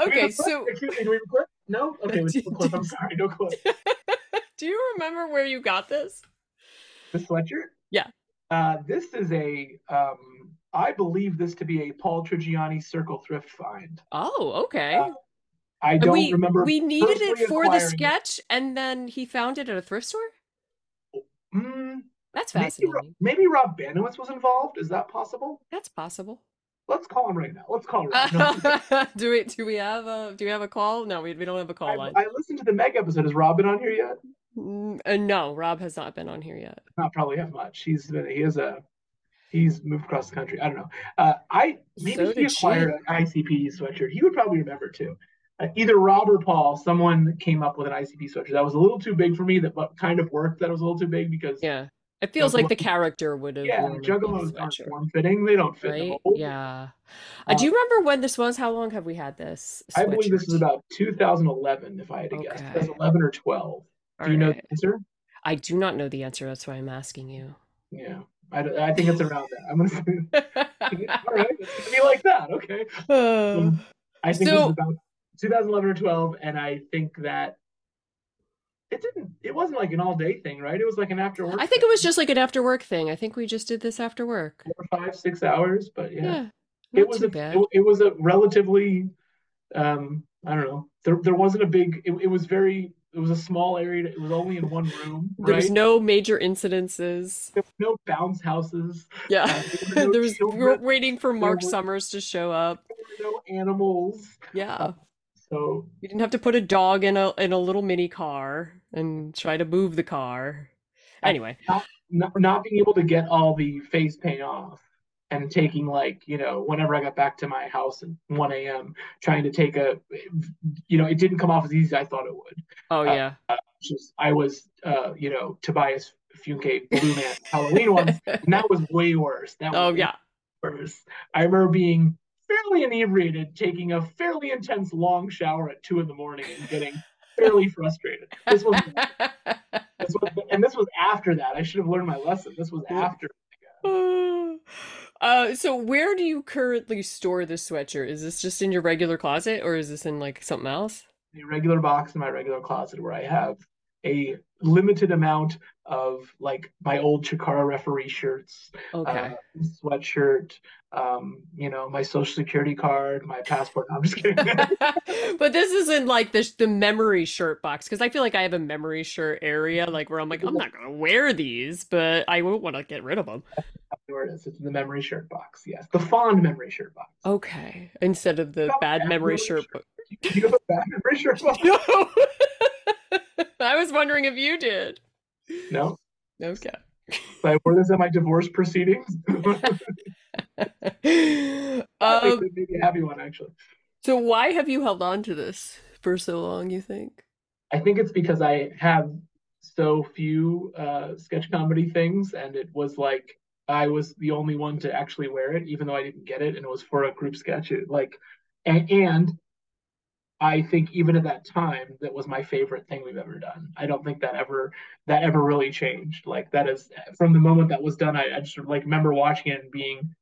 okay have a clip? so me, do we have a clip? No. Okay, *laughs* we a clip. I'm sorry, no clip. do you remember where you got this The sweatshirt. Yeah. Uh, this is a. Um, I believe this to be a Paul Trigiani Circle thrift find. oh okay Uh, I don't we, remember. we needed it for the acquiring it. sketch and then he found it at a thrift store Mm, that's fascinating maybe Rob Banowitz was involved. Is that possible? that's possible Let's call him right now. Let's call Rob. No, *laughs* do we do we have a do we have a call no we, we don't have a call I, line I listened to the Meg episode. Has Rob been on here yet? Mm, uh, no rob has not been on here yet Not probably have much. He's been. He is a. He's moved across the country. I don't know. Uh, I maybe So he did she. acquired an ICP sweatshirt. He would probably remember too. Uh, either Rob or Paul, someone came up with an ICP sweatshirt that was a little too big for me. That but kind of worked. That was a little too big because yeah it feels like the character would have yeah, juggalos aren't form fitting. They don't fit in the yeah uh, do you remember when this was how long have we had this I believe this is about 2011, if I had to guess. Okay. 2011 or 12. Do you know the answer? i do not know the answer that's why i'm asking you Yeah, I think it's around that. I'm gonna say, all right, be like that. Okay. *sighs* Uh, I think So- about 2011 or 12, and I think that it didn't. It wasn't like an all day thing, right? It was like an after work. I think it was just like an after work thing. I think we just did this after work. four, five, six hours, but yeah, Yeah, it was a bad. it, it was a relatively um I don't know. There there wasn't a big. It, it was very. It was a small area. It was only in one room. *laughs* There was no major incidences. There was no bounce houses. Yeah, Uh, there were no *laughs* there was. We were waiting for Mark Summers to show up. There were no animals. Yeah, So you didn't have to put a dog in a in a little mini car and try to move the car. Anyway, not, not being able to get all the face paint off and taking like you know whenever I got back to my house at 1 a.m. trying to take a you know it didn't come off as easy as I thought it would. oh Uh, yeah, Just I was uh you know Tobias Funke Blue Man Halloween one, and that was way worse. That *laughs* was oh yeah. worse. I remember being fairly inebriated, taking a fairly intense long shower at two in the morning and getting fairly frustrated. This was, this was and this was after that. I should have learned my lesson. This was after. *sighs* Uh, so where do you currently store this sweatshirt? Is this just in your regular closet or is this in like something else? a regular box in my regular closet where I have a limited amount of like my old Chikara referee shirts, Okay. uh, sweatshirt, um, you know, my social security card, my passport. No, I'm just kidding. *laughs* *laughs* But this isn't like the the memory shirt box because I feel like I have a memory shirt area like where I'm like I'm not gonna wear these, but I won't want to get rid of them. Where it is. It's in the memory shirt box. Yes, the fond memory shirt box. Okay, instead of the bad bad memory memory shirt shirt. Do you have a bad memory shirt box? *laughs* No. *laughs* I was wondering if you did. No. Okay. I wore this at my divorce proceedings. *laughs* *laughs* Um, maybe a happy one actually. so why have you held on to this for so long, you think? I think it's because I have so few uh, sketch comedy things, and it was like I was the only one to actually wear it, even though I didn't get it, and it was for a group sketch. It, like, and, and I think even at that time, that was my favorite thing we've ever done. I don't think that ever that ever really changed. Like that is from the moment that was done, I, I just like remember watching it and being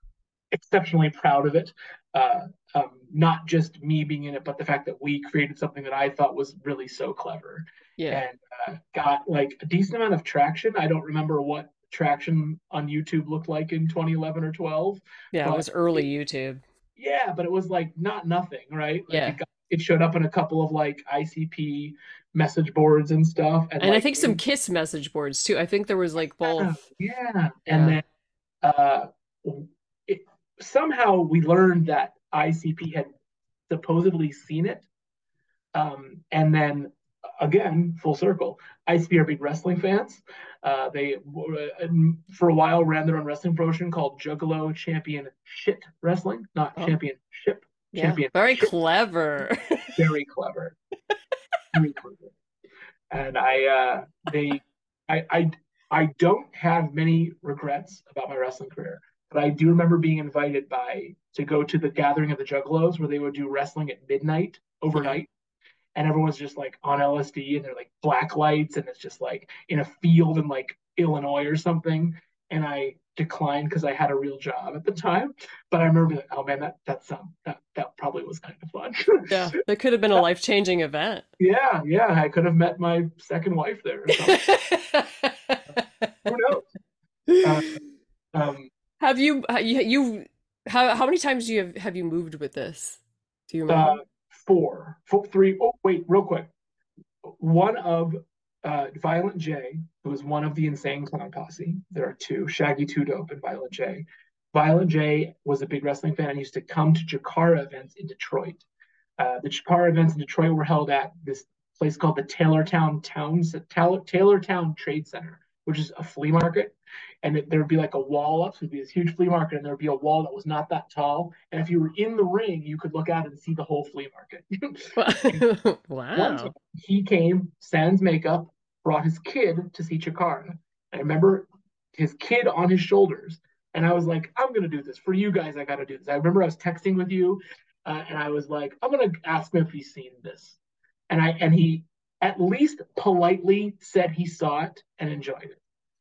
exceptionally proud of it. Uh, um, not just me being in it, but the fact that we created something that I thought was really so clever Yeah. and uh, got like a decent amount of traction. I don't remember what traction on YouTube looked like in 2011 or 12. Yeah, it was early YouTube. Yeah, but it was like not nothing, right? Like Yeah. It, showed up in a couple of like ICP message boards and stuff, and, And I think some Kiss message boards too. I think there was like both. Yeah, and Yeah. then uh, it, somehow we learned that ICP had supposedly seen it, um, and then again, full circle, ICP are big wrestling fans. Uh, they uh, for a while ran their own wrestling promotion called Juggalo Champion Shit Wrestling, not Oh. Championship. Yeah. Very *laughs* clever. Very clever. Very clever. And I, uh, they, I, I, I don't have many regrets about my wrestling career, but I do remember being invited by to go to the gathering of the Juggalos where they would do wrestling at midnight overnight. And everyone's just like on LSD and they're like black lights and it's just like in a field in like Illinois or something. And I declined because I had a real job at the time. But I remember like, oh man, that that's um that that probably was kind of fun. *laughs* yeah. That could have been a life changing event. yeah, yeah. I could have met my second wife there. Who knows? *laughs* Uh, um, have you uh, you you how how many times do you have, have you moved with this? Do you uh, remember? four, four, three. Oh, wait, real quick. One of uh, Violent J, who is one of the Insane Clown Posse. There are two, Shaggy Two Dope and Violent J. Violent J was a big wrestling fan and used to come to Chikara events in Detroit. Uh, the Chikara events in Detroit were held at this place called the Taylortown Towns Taylor, Taylortown Trade Center, which is a flea market. And it, there would be like a wall up, so it'd be this huge flea market, and there would be a wall that was not that tall. And if you were in the ring, you could look out and see the whole flea market. *laughs* Wow. time he came, sans makeup, brought his kid to see Chikara. I remember his kid on his shoulders. And I was like, I'm going to do this. For you guys, I got to do this. I remember I was texting with you uh, and I was like, I'm going to ask him if he's seen this. And I and he at least politely said he saw it and enjoyed it.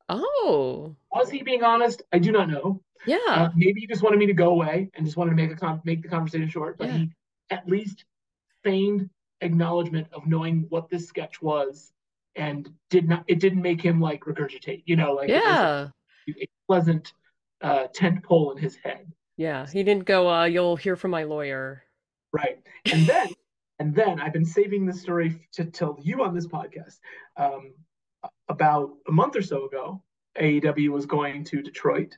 Oh. Was he being honest? I do not know. Yeah. Uh, maybe he just wanted me to go away and just wanted to make a con- make the conversation short. But Yeah. he at least feigned acknowledgement of knowing what this sketch was, and did not. It didn't make him like regurgitate. You know, like it was yeah. a pleasant uh, tent pole in his head. Yeah. He didn't go, uh, you'll hear from my lawyer. Right. And then, and then I've been saving this story to tell you on this podcast. Um, about a month or so ago, AEW was going to Detroit,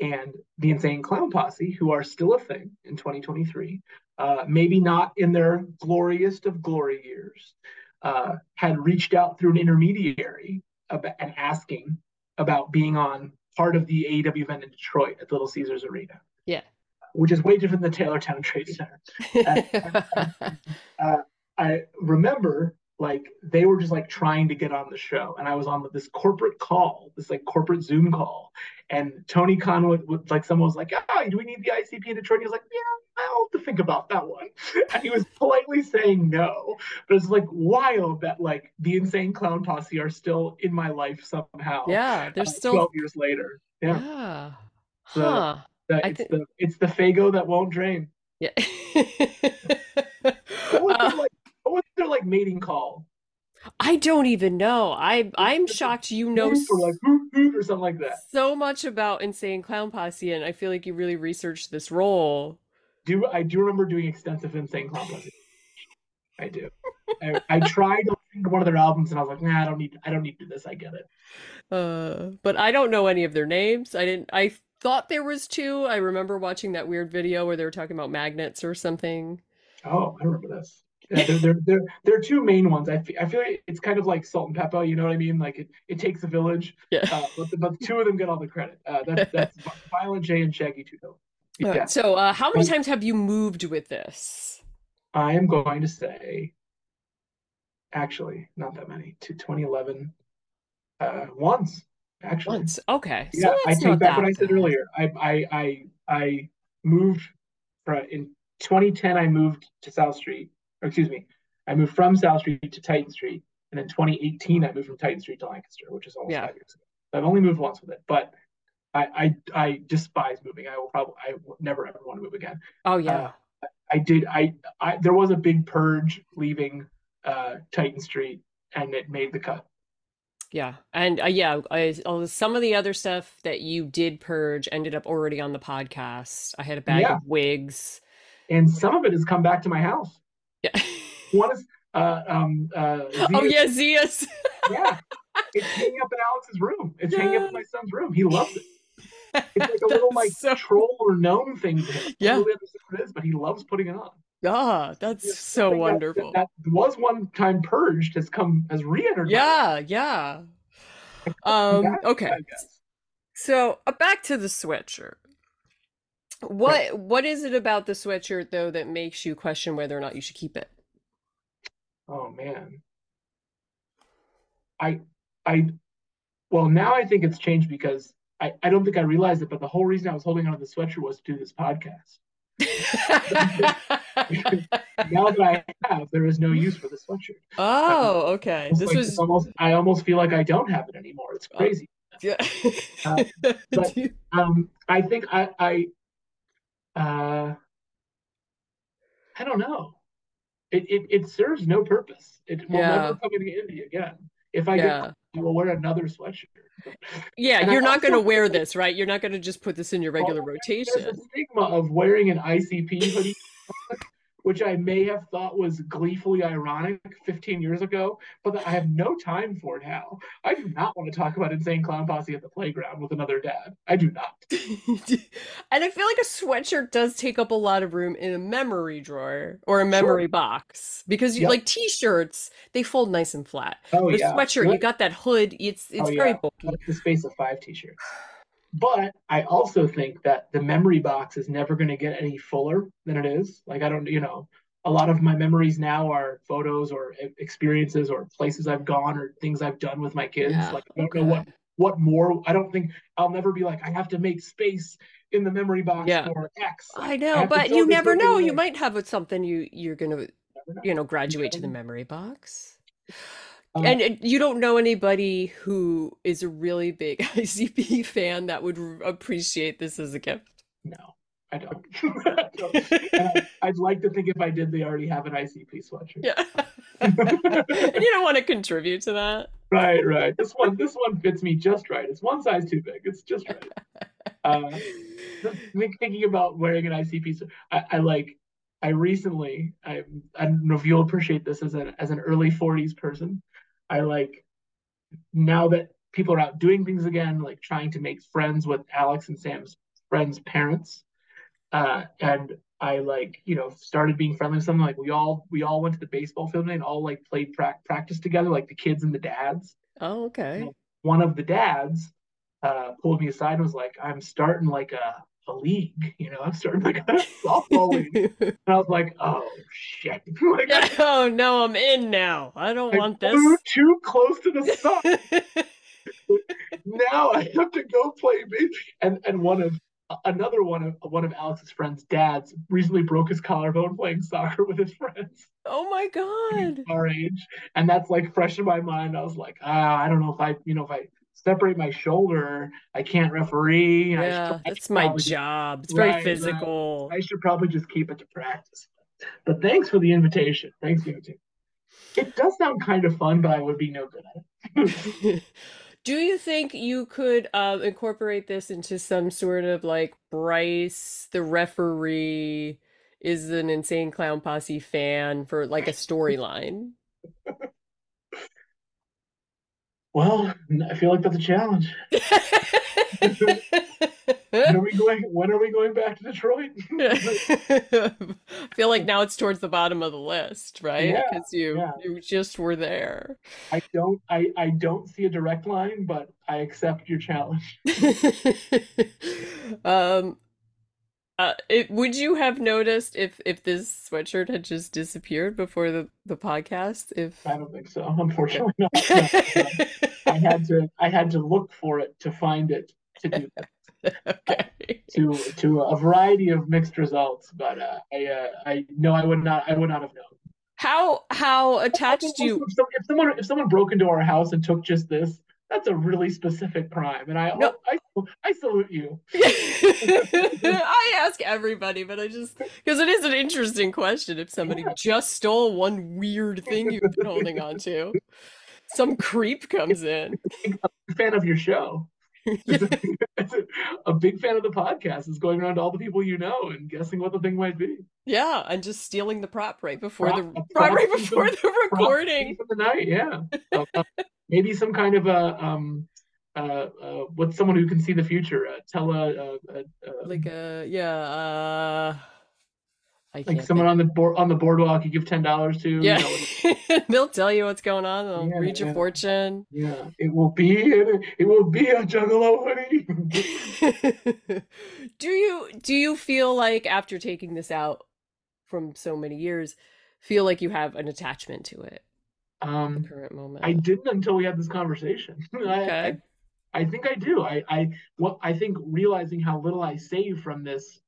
and the Insane Clown Posse, who are still a thing in 2023, uh, maybe not in their gloriest of glory years, uh, had reached out through an intermediary about, and asking about being on part of the AEW event in Detroit at Little Caesars Arena. Yeah. Which is way different than the Taylortown Trade Center. *laughs* uh, I remember like they were just like trying to get on the show, and I was on this corporate call, this like corporate Zoom call, and Tony Khan was, would like someone was like, "Oh, do we need the ICP in Detroit?" And he was like, "Yeah, I'll have to think about that one," *laughs* and he was politely saying no, but it's like wild that like the Insane Clown Posse are still in my life somehow. yeah. uh, There's still. twelve years later. Yeah, Yeah. So- Huh. The- it's thi- the it's the Faygo that won't drain. Yeah. *laughs* What was Uh? What was their like mating call? I don't even know. I I'm shocked you know or like hoot hoot or something like that. so much about Insane Clown Posse, and I feel like you really researched this role. Do I do remember doing extensive Insane Clown Posse? I do. I, I tried to listen to one of their albums, and I was like, nah, I don't need. I don't need to do this. I get it. Uh, but I don't know any of their names. I didn't. I thought there was two. I remember watching that weird video where they were talking about magnets or something. Oh, I remember this. Yeah, they're, they're, they're, they're two main ones. I, fe- I feel like it's kind of like Salt-N-Pepa, you know what I mean? Like it, it takes a village, Yeah. uh, but, the, but the two of them get all the credit. Uh, that's, *laughs* that's Violent J and Shaggy Dope. Yeah, right, So, uh, how many times have you moved with this? I am going to say, actually, not that many, to 2011, uh, once, actually. Once. Okay. So Yeah, I it's take back what I said earlier. I I I I moved in 2010. I moved to South Street, excuse me, I moved from South Street to Titan Street, and in 2018 I moved from Titan Street to Lancaster, which is almost Yeah. five years ago. So I've only moved once with it, but I I I despise moving. I will probably I will never ever want to move again. Oh yeah. I did I I there was a big purge leaving uh Titan Street, and it made the cut. Yeah. And uh, yeah, I, uh, some of the other stuff that you did purge ended up already on the podcast. I had a bag Yeah. of wigs. And some of it has come back to my house. Yeah. *laughs* One is uh um uh Oh yeah, Zia's. *laughs* Yeah, it's hanging up in Alex's room. It's hanging up in my son's room. He loves it. *laughs* It's like a little like so troll or gnome thing to him. Yeah. really what it is, but he loves putting it on. ah, that's Yeah, so wonderful. That, that was one time purged has come has re-entered. Yeah, yeah. Um, okay. So uh, back to the sweatshirt. What what is it about the sweatshirt though that makes you question whether or not you should keep it? Oh man. I I well now I think it's changed because I, I don't think I realized it, but the whole reason I was holding onto the sweatshirt was to do this podcast. *laughs* Now that I have, there is no use for the sweatshirt. Oh, okay. This like, was almost I almost feel like I don't have it anymore. It's Oh. crazy. yeah. Uh, *laughs* but- Um, I think I I uh I don't know. It it, it serves no purpose. It will Yeah. never come into India again. If I Yeah. get I will wear another sweatshirt. Yeah, And you're not going to wear this, right? You're not going to just put this in your regular Well, There's a rotation. stigma of wearing an ICP hoodie, *laughs* which I may have thought was gleefully ironic 15 years ago, but that I have no time for it now. I do not want to talk about Insane Clown Posse at the playground with another dad. I do not. *laughs* And I feel like a sweatshirt does take up a lot of room in a memory drawer or a memory box because you Yep. like t-shirts, they fold nice and flat. Oh The yeah. sweatshirt, you got that hood, it's it's Oh, very yeah. bulky. That's the space of five t-shirts. But I also think that the memory box is never going to get any fuller than it is. Like I don't, you know, a lot of my memories now are photos or experiences or places I've gone or things I've done with my kids. Yeah, Like I don't know what what more. I don't think I'll never be like I have to make space in the memory box Yeah. for X. I know, to but you never know. You might have something you you're gonna you know graduate to the memory box. Uh, And you don't know anybody who is a really big *laughs* ICP fan that would appreciate this as a gift. no, I don't. *laughs* I don't. And I, I'd like to think if I did, they already have an ICP sweatshirt. Yeah. *laughs* and you don't want to contribute to that. Right, right. This one, this one fits me just right. It's one size too big. It's just right. Uh, thinking about wearing an ICP, I, I like. I recently, I, I don't know if you'll appreciate this as an as an early 40s person. I like now that people are out doing things again, like trying to make friends with Alex and Sam's friends' parents. Uh, and I like, you know, started being friendly with them. Like we all we all went to the baseball field and all like played pra- practice together, like the kids and the dads. Oh, okay. One of the dads uh, pulled me aside and was like, "I'm starting like a a league, you know, I'm starting like a *laughs* softball league." *laughs* And I was like, "Oh shit!" *laughs* like, oh no, I'm in now. I don't I want this. too close to the sun. now I have to go play base. And and one of another one of one of Alex's friends' dads recently broke his collarbone playing soccer with his friends oh my god. our age, and that's like fresh in my mind. I was like, ah, I don't know if I, you know, if I separate my shoulder, I can't referee. Yeah, should that's my probably just- job. It's very Right, physical. I should probably just keep it to practice. But thanks for the invitation. Thanks the. It does sound kind of fun, but I would be no good at it. *laughs* Do you think you could um, incorporate this into some sort of like Bryce, the referee, is an insane clown posse fan for like a *laughs* storyline? Well, I feel like that's a challenge. when are we going? When are we going back to Detroit? *laughs* I feel like now it's towards the bottom of the list, right? Yeah, Because you yeah. you just were there. I don't. I I don't see a direct line, but I accept your challenge. *laughs* Um, uh, it, would you have noticed if if this sweatshirt had just disappeared before the the podcast? If I don't think so. *laughs* Unfortunately, not. No, no. I had to. I had to look for it to find it to do that. Okay. To to a variety of mixed results, but uh, I uh, I no, I would not. I would not have known. How how attached you? if, if someone if someone broke into our house and took just this, that's a really specific crime, and I No. I I salute you. *laughs* *laughs* I ask everybody, but I just because it is an interesting question. If somebody just stole one weird thing you've been holding on to, some creep comes in. *laughs* fan of your show. *laughs* A, a big fan of the podcast. Is going around to all the people you know and guessing what the thing might be. Yeah, and just stealing the prop right before Prop, the prop right before in, the recording. the night. Yeah, Uh, uh, maybe some kind of a um uh, uh what's someone who can see the future? Uh, tele uh, uh, uh, Like uh yeah, uh I like someone think. on the board on the boardwalk you give ten dollars to. You Yeah. know, *laughs* They'll tell you what's going on. They'll yeah, read your yeah, fortune. yeah. It will be it will be a juggalo hoodie. *laughs* Do you do you feel like after taking this out from so many years, feel like you have an attachment to it um, current I didn't until we had this conversation. *laughs* I, I Okay. I think I do. I I what I think realizing how little I save from this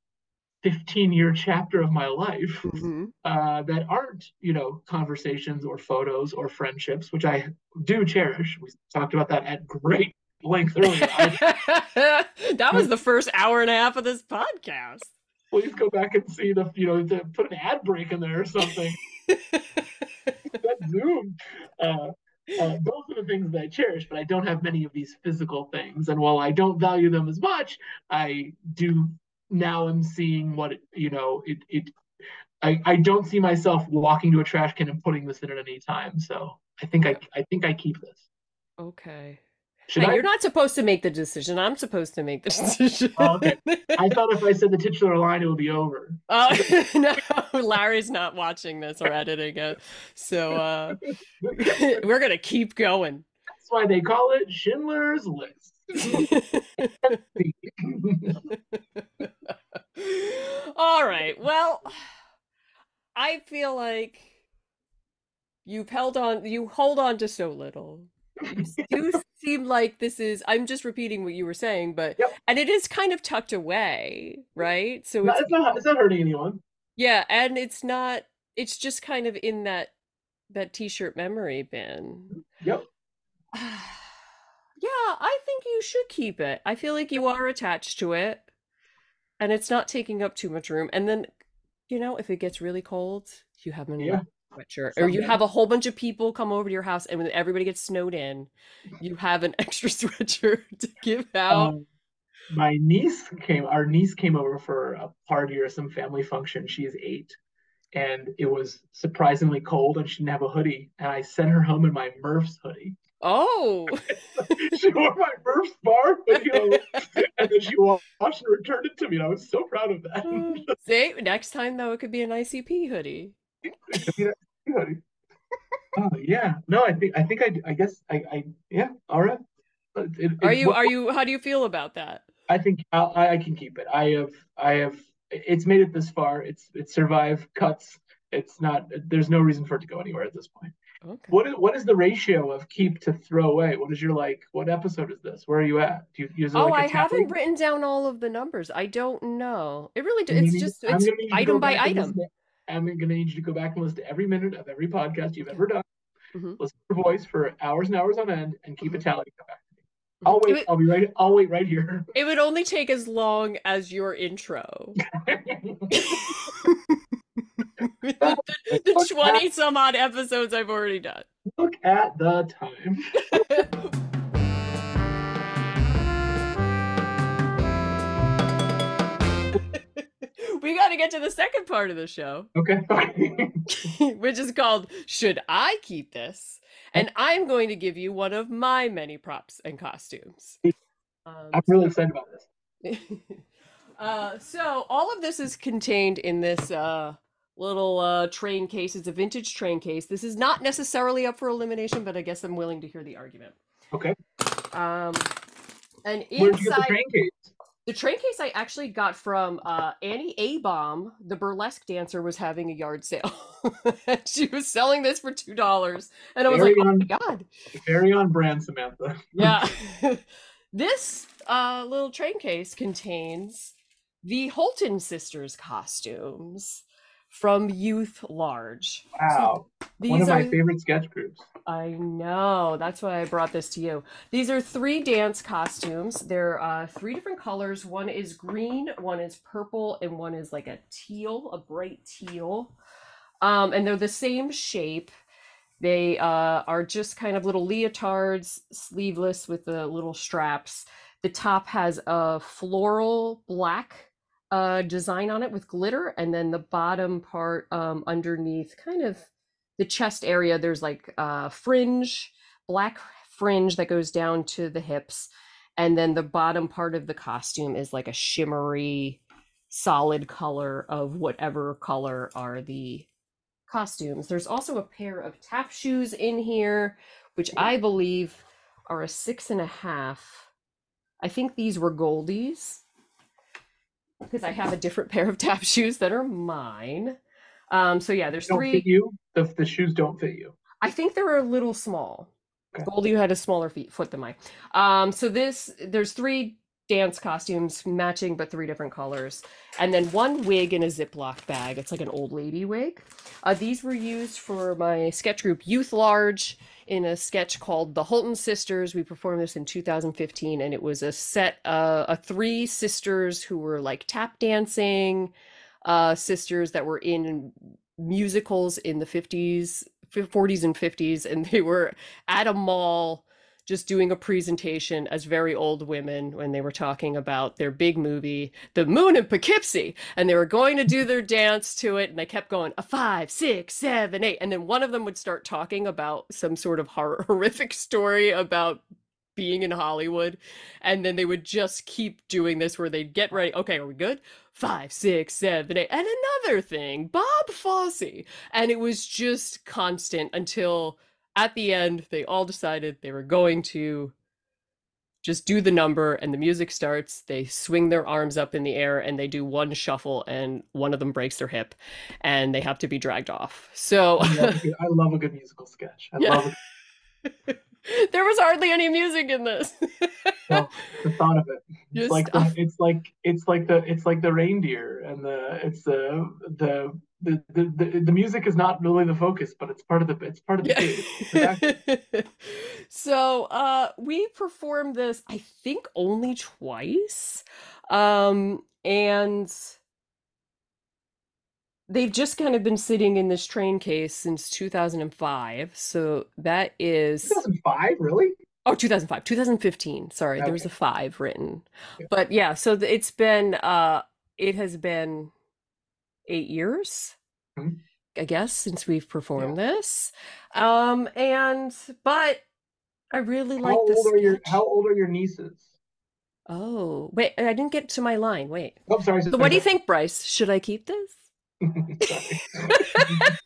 15 year chapter of my life hmm uh, that aren't you know conversations or photos or friendships, which I do cherish. We talked about that at great length earlier. I, *laughs* That was the first hour and a half of this podcast. please go back and see the you know to put an ad break in there or something. *laughs* that Zoom. Uh, uh, those are the things that I cherish, but I don't have many of these physical things. And while I don't value them as much, I do now I'm seeing what you know. It it I, I don't see myself walking to a trash can and putting this in at any time. So I think I I think I keep this. Okay. Should Hey, I? you're not supposed to make the decision. I'm supposed to make the decision. Oh, okay. I thought if I said the titular line, it would be over. Oh *laughs* no, Larry's not watching this or editing it. So uh *laughs* we're gonna keep going. That's why they call it Schindler's List. All right. Well, I feel like you've held on, you hold on to so little. You do seem like this is, I'm just repeating what you were saying, but, Yep. and it is kind of tucked away, right? So No, it's, it's not it's not hurting anyone. yeah, and it's not, it's just kind of in that, that t-shirt memory bin. Yep. *sighs* *sighs* *sighs* Yeah, I think you should keep it. I feel like you are attached to it and it's not taking up too much room. And then, you know, if it gets really cold, you have an Yeah. sweatshirt or you have a whole bunch of people come over to your house and when everybody gets snowed in, you have an *laughs* extra sweatshirt to give out. Um, my niece came. Our niece came over for a party or some family function. She is eight, and it was surprisingly cold, and she didn't have a hoodie. And I sent her home in my Murph's hoodie. Oh, *laughs* she wore my first bar home, and then she washed and returned it to me. And I was so proud of that. Oh. *laughs* see, next time though, it could be an ICP hoodie. *laughs* Oh yeah, no, I think I think I I guess I I yeah. All right. Uh, it, it, Are you, are you, how do you feel about that? I think I'll, I I can keep it. I have I have it's made it this far. It's it's survived cuts. It's not. There's no reason for it to go anywhere at this point. Okay. What is what is the ratio of keep to throw away? What is your like? What episode is this? Where are you at? Do you use Oh, like I a haven't written down all of the numbers. I don't know. It really, d- I'm gonna it's just, it's gonna need you to item by item. to- I'm gonna need you to go back and listen to every minute of every podcast you've ever done. Mhm. Listen to your voice for hours and hours on end, and keep a Mhm. tally. Come back. I'll wait. would, I'll be right. I'll wait right here. it would only take as long as your intro. *laughs* *laughs* the 20 at- some odd episodes I've already done. Look at the time. *laughs* we got to get to the second part of the show, Okay. *laughs* which is called Should I Keep This? And I'm going to give you one of my many props and costumes. Um, I'm really excited about this. uh, so all of this is contained in this uh, little uh, train case. It's a vintage train case. This is not necessarily up for elimination, but I guess I'm willing to hear the argument. Okay. Um, and get the inside train case? the train case I actually got from uh, Annie A. Bomb, the burlesque dancer, was having a yard sale. *laughs* she was selling this for two dollars, and I was Very like, "Oh my god!" Very on brand, Samantha. Yeah. *laughs* *laughs* this uh, little train case contains the Hulton sisters costumes from Youth Large. Wow. These One of are my favorite sketch groups. I know. That's why I brought this to you. These are three dance costumes. They're uh, three different colors. One is green, one is purple, and one is like a teal, a bright teal. Um, and they're the same shape. They uh, are just kind of little leotards, sleeveless with the little straps. The top has a floral black uh, design on it with glitter, and then the bottom part um, underneath, kind of the chest area, there's like uh, fringe, black fringe that goes down to the hips, and then the bottom part of the costume is like a shimmery, solid color of whatever color are the costumes. There's also a pair of tap shoes in here, which I believe are a six and a half. I think these were Goldies because I have a different pair of tap shoes that are mine. Um, so yeah, there's Don't three. fit you. The, the shoes don't fit you. I think they're a little small. Okay. Goldie had a smaller feet foot than mine. Um, so this there's three dance costumes matching, but three different colors, and then one wig in a Ziploc bag. It's like an old lady wig. Uh, these were used for my sketch group Youth Large in a sketch called The Hulton Sisters. We performed this in 2015, and it was a set uh, of three sisters who were like tap dancing uh, sisters that were in musicals in the 50s, 40s, and 50s, and they were at a mall just doing a presentation as very old women when they were talking about their big movie, The Moon in Poughkeepsie, and they were going to do their *laughs* dance to it, and they kept going a five, six, seven, eight, and then one of them would start talking about some sort of hor- *laughs* horrific story about being in Hollywood, and then they would just keep doing this where they'd get ready. Okay, are we good? Five, six, seven, eight, and another thing, Bob Fosse, and it was just constant until at the end they all decided they were going to just do the number and the music starts they swing their arms up in the air and they do one shuffle and one of them breaks their hip and they have to be dragged off so I love, a *laughs* good, I love a good musical sketch. I Yeah. love *laughs* there was hardly any music in this no, the thought of it. *laughs* It's Just like the, it's like it's like the it's like the reindeer and the it's the the the, the, the, the music is not really the focus, but it's part of the it's part of the. Yeah. *laughs* so uh we performed this I think only twice. Um and they've just kind of been sitting in this train case since 2005. So that is 2005, really? Oh, 2005, 2015. Sorry, there was a five written. Yeah. But yeah, so it's been uh it has been 8 years. Mhm. I guess since we've performed this. Um and but I really like How the old your. How old are your nieces? Oh, wait, I didn't get to my line. Wait. Oh, sorry. So what do you think, Bryce? Should I keep this? *laughs*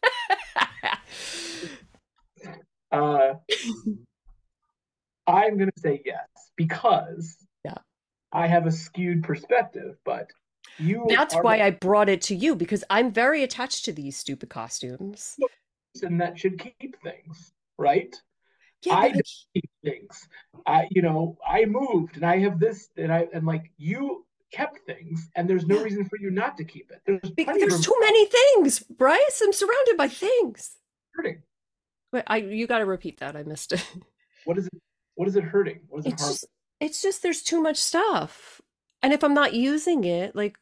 Uh, I'm gonna say yes because Yeah. I have a skewed perspective, but you That's are why I brought it to you because I'm very attached to these stupid costumes. And that should keep things, right? Yeah, I Keep things. I, you know, I moved and I have this and I and like you kept things, and there's no Yeah. reason for you not to keep it. There's Be- plenty of There's too many things, Bryce. I'm surrounded by things. hurting. Wait, I you got to repeat that. I missed it. What is it? What is it hurting? What is it harming? just it's just there's too much stuff. And if I'm not using it, like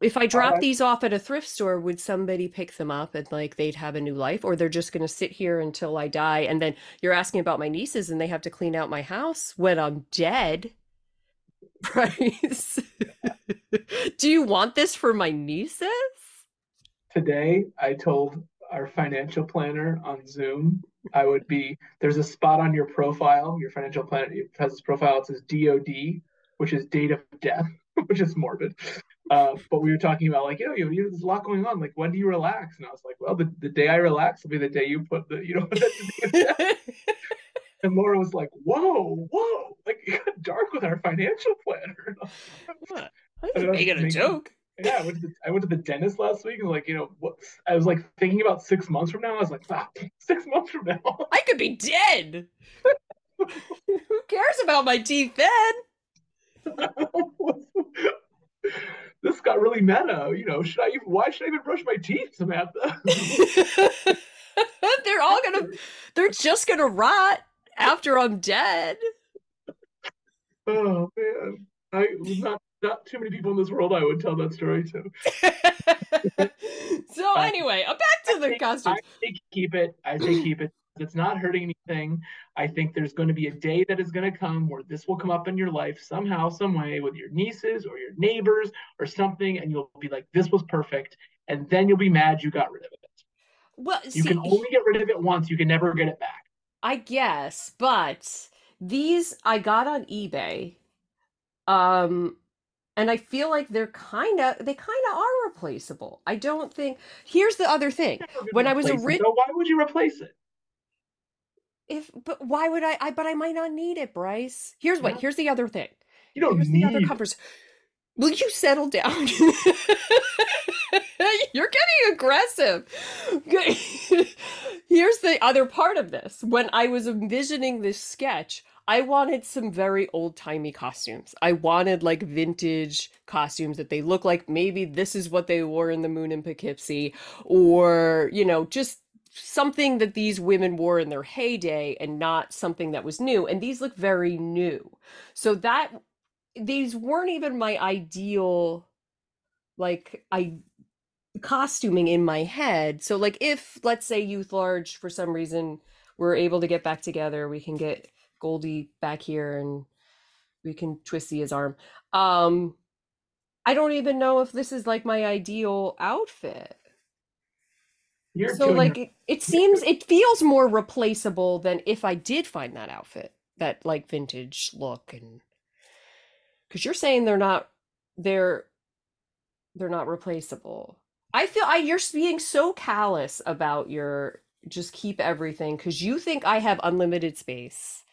if I drop right. these off at a thrift store, would somebody pick them up and like they'd have a new life, or they're just going to sit here until I die? And then you're asking about my nieces, and they have to clean out my house when I'm dead. *laughs* Bryce, *laughs* do you want this for my nieces? Today, I told our financial planner on Zoom I would be there's a spot on your profile, your financial planner has this profile. It says DOD, which is date of death, *laughs* which is morbid. Uh, but we were talking about like, you know, you, you there's a lot going on. Like, when do you relax? And I was like, well, the, the day I relax will be the day you put the, you know, *laughs* *laughs* and Laura was like, whoa, whoa, like it got dark with our financial planner. what? I was making a joke. Yeah, I went, to the, I went to the dentist last week and like, you know, what I was like thinking about six months from now. I was like, wow, six months from now. I could be dead. Who cares about my teeth then? *laughs* this got really meta. You know, should I even why should I even brush my teeth, Samantha? *laughs* they're all gonna they're just gonna rot after I'm dead. Oh man. I not not too many people in this world I would tell that story to. *laughs* so anyway, uh, back to the costume. I say keep it. I say keep it. It's not hurting anything. I think there's going to be a day that is going to come where this will come up in your life somehow, some way, with your nieces or your neighbors or something, and you'll be like, "This was perfect," and then you'll be mad you got rid of it. Well, you see, can only get rid of it once. You can never get it back. I guess, but these I got on eBay. Um, and I feel like they're kind of they kind of are replaceable. I don't think. Here's the other thing: when I was a rich, so why would you replace it? If but why would I? I but I might not need it, Bryce. Here's what. Here's the other thing. You don't here's need. The other covers. Will you settle down? *laughs* You're getting aggressive. *laughs* Here's the other part of this. When I was envisioning this sketch, I wanted some very old timey costumes. I wanted like vintage costumes that they look like maybe this is what they wore in the moon in Poughkeepsie, or, you know, just something that these women wore in their heyday and not something that was new. And these look very new. So that these weren't even my ideal like I costuming in my head. So like if let's say youth large for some reason we're able to get back together, we can get Goldie back here and we can twisty his arm. Um I don't even know if this is like my ideal outfit. You're so like it, it seems it feels more replaceable than if I did find that outfit, that like vintage look and because you're saying they're not they're they're not replaceable. I feel I you're being so callous about your just keep everything because you think I have unlimited space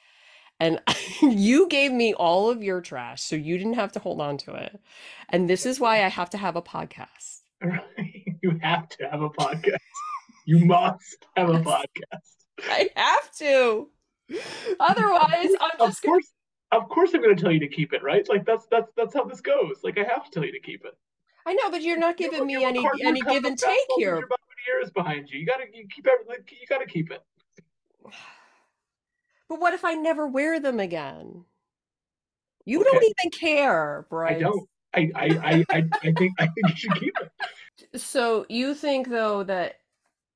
and *laughs* you gave me all of your trash so you didn't have to hold on to it. And this is why i have to have a podcast. *laughs* You have to have a podcast you must have a podcast i have to otherwise i'm just of course gonna... of course i'm going to tell you to keep it right like that's that's that's how this goes like i have to tell you to keep it i know but you're not giving you me any any give and take here years behind you you gotta you keep everything you gotta keep it *sighs* but what if I never wear them again? You okay. don't even care, Bryce. I don't. I I, I, I think I think you should keep it. *laughs* So you think though that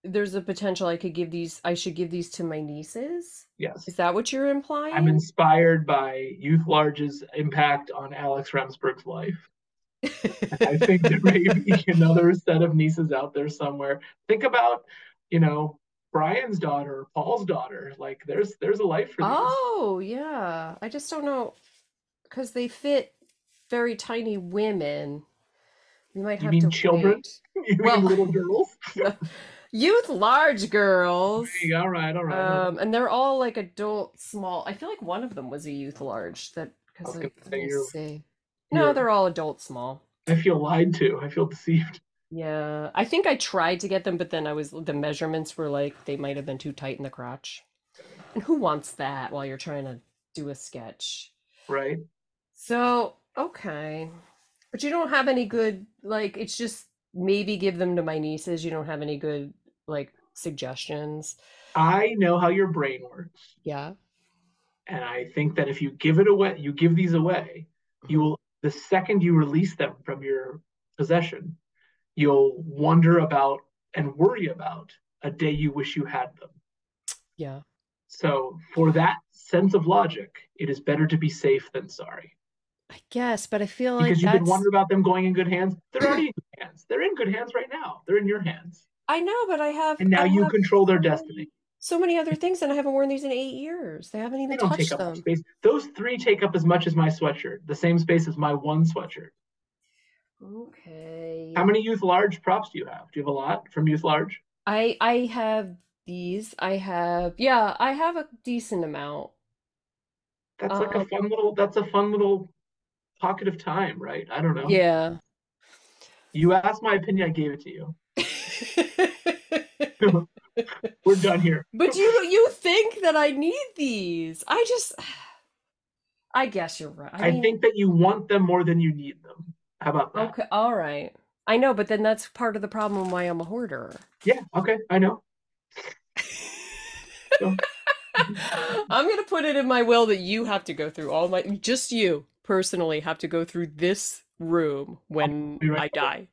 there's a potential I could give these I should give these to my nieces? Yes. Is that what you're implying? I'm inspired by Youth Large's impact on Alex Remsburg's life. I think there may *laughs* be another set of nieces out there somewhere. Think about, you know, Brian's daughter, Paul's daughter. Like there's there's a life for these. Oh yeah, I just don't know because they fit very tiny women. We might you have to *laughs* mean children. You well, little girls. *laughs* youth large girls. Hey, all right, all right. Um, and they're all like adult small. I feel like one of them was a youth large. That because let me see. No, they're all adult small. I feel lied to. I feel deceived. Yeah, I think I tried to get them, but then I was the measurements were like they might have been too tight in the crotch. And who wants that while you're trying to do a sketch? Right. So, okay. But you don't have any good like it's just maybe give them to my nieces. You don't have any good like suggestions. I know how your brain works. Yeah. And I think that if you give it away, you give these away, you mm-hmm. will the second you release them from your possession, you'll wonder about and worry about a day you wish you had them. Yeah. So, for that sense of logic, it is better to be safe than sorry. I guess, but I feel like Because you that's can wonder about them going in good hands. They're already in good hands. They're in good hands right now. They're in your hands. I know, but I have And now I you have control their destiny. So many other things, and I haven't worn these in eight years. They haven't They even don't take touched up them. space. Those three take up as much as my sweatshirt, the same space as my one sweatshirt. Okay. How many youth large props do you have? Do you have a lot from youth large? I I have these. I have yeah, I have a decent amount. That's like a Um, fun little that's a fun little pocket of time, right? I don't know. Yeah. You asked my opinion, I gave it to you. *laughs* *laughs* We're done here. But you you think that I need these. I just I guess you're right. I, mean, think that you want them more than you need them. How about that? okay, all right. I know, but then that's part of the problem why I'm a hoarder. Yeah, okay, I know. So- *laughs* mm-hmm. I'm gonna put it in my will that you have to go through all my just you personally have to go through this room when right I die.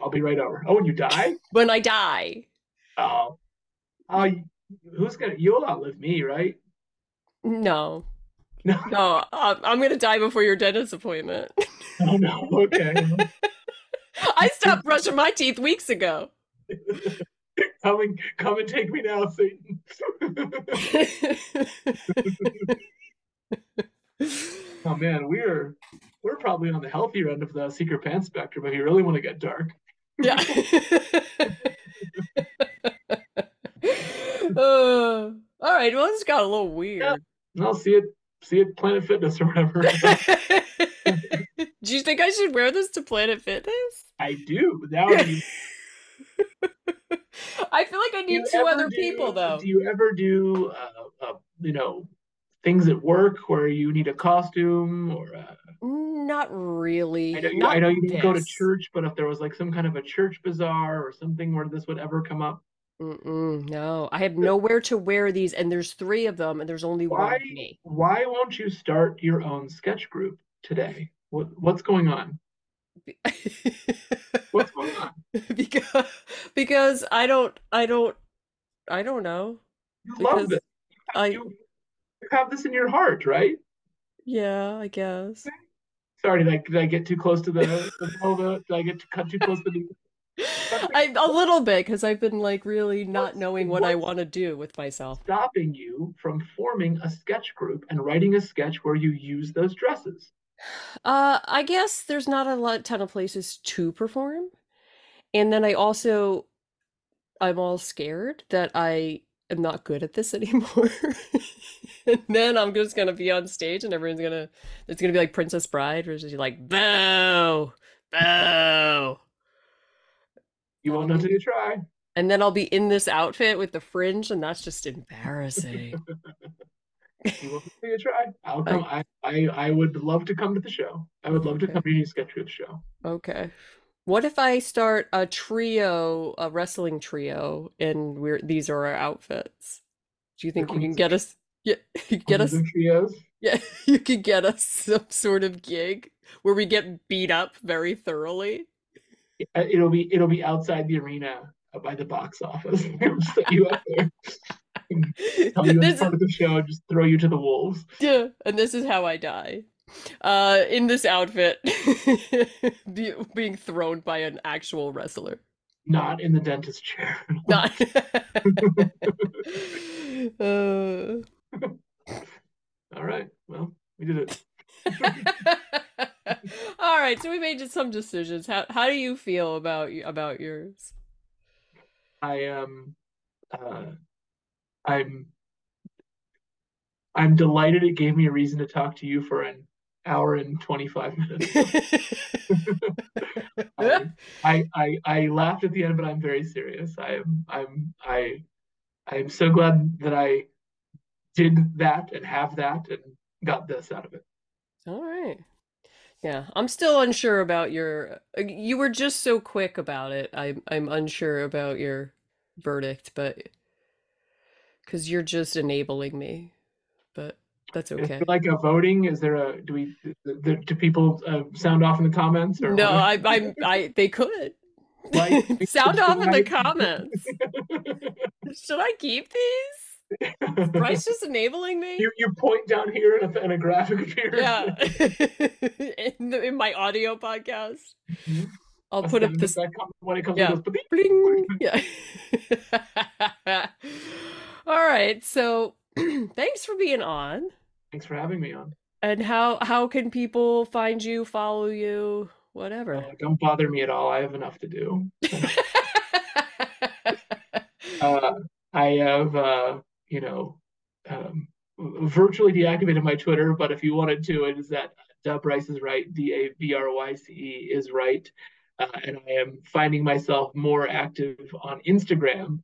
I'll be right over. Oh, when you die? *laughs* When I die. Oh. Uh, who's gonna you'll outlive me, right? No. No. *laughs* No, I'm, I'm gonna die before your dentist appointment. *laughs* Oh no, okay. I stopped brushing my teeth weeks ago. come and come and take me now, Satan. oh man, we're we're probably on the healthier end of the secret pants spectrum if you really want to get dark. Yeah. *laughs* *laughs* Uh, all right, well, this got a little weird. And I'll see it see it Planet Fitness or whatever. *laughs* Do you think I should wear this to Planet Fitness? I do, that would be I feel like I need two other do- people though. Do you ever do uh, uh you know things at work where you need a costume or uh, Not really. I know you, Not I know you didn't go to church, but if there was like some kind of a church bazaar or something where this would ever come up, Mm-mm, no, I have nowhere to wear these, and there's three of them, and there's only one Why? of me. why won't you start your own sketch group today? What what's going on? *laughs* What's going on? because because I don't I don't I don't know. You love Because this. I You, you have this in your heart, right? yeah, I guess. Sorry, did I, did I get too close to the, the? Did I get to cut too close to the? *laughs* I a little bit because I've been like really not What's- knowing what I want to do with myself. stopping you from forming a sketch group and writing a sketch where you use those dresses? *sighs* Uh, I guess there's not a lot ton of places to perform. And then I also I'm all scared that I am not good at this *laughs* anymore. And *laughs* then I'm just gonna be on stage and everyone's gonna it's gonna be like Princess Bride where she's like boo boo You won't know until you try. and then I'll be in this outfit with the fringe and that's just embarrassing. *laughs* You won't know you try. I'll come. I, I I would love to come to the show. I would love to come to your sketch group show. Okay. What if I start a trio, a wrestling trio, and we're these are our outfits? Do you think you can get us? Yeah, *laughs* you get us. Trios. Yeah, *laughs* you can get us some sort of gig where we get beat up very thoroughly. It'll be it'll be outside the arena uh, by the box office. *laughs* Set you up there. Tell you This part of the show, just throw you to the wolves. Yeah, and this is how I die. Uh, in this outfit, be, being thrown by an actual wrestler. Not in the dentist chair. Not. uh, All right. Well, we did it. *laughs* All right, so we made just some decisions. How how do you feel about about yours? I am uh I'm I'm delighted it gave me a reason to talk to you for an hour and 25 minutes. *laughs* I, I I I laughed at the end, but I'm very serious. I am I'm I I am so glad that I did that and have that and got this out of it. All right. Yeah, I'm still unsure about your. You were just so quick about it. I'm I'm unsure about your verdict, but because you're just enabling me. But That's okay. like a voting? Is there a do we do, do people uh, sound off in the comments or No? I, I, I, they could. Like, *laughs* Sound off in the comments. *laughs* Should I keep these? Bryce *laughs* just enabling me? you you point down here and a, and a graphic appears. Yeah. *laughs* in, the, in my audio podcast, Mhm. I'll A put up this when it comes Yeah. those bling. Yeah. *laughs* All right. So *clears throat* thanks for being on. Thanks for having me on. And how how can people find you, follow you, whatever? Uh, don't bother me at all. I have enough to do. Uh, I have, uh, you know, um, virtually deactivated my Twitter, but if you wanted to, it is that Da Bryce is right. D A B R Y C E is right. Uh, and I am finding myself more active on Instagram.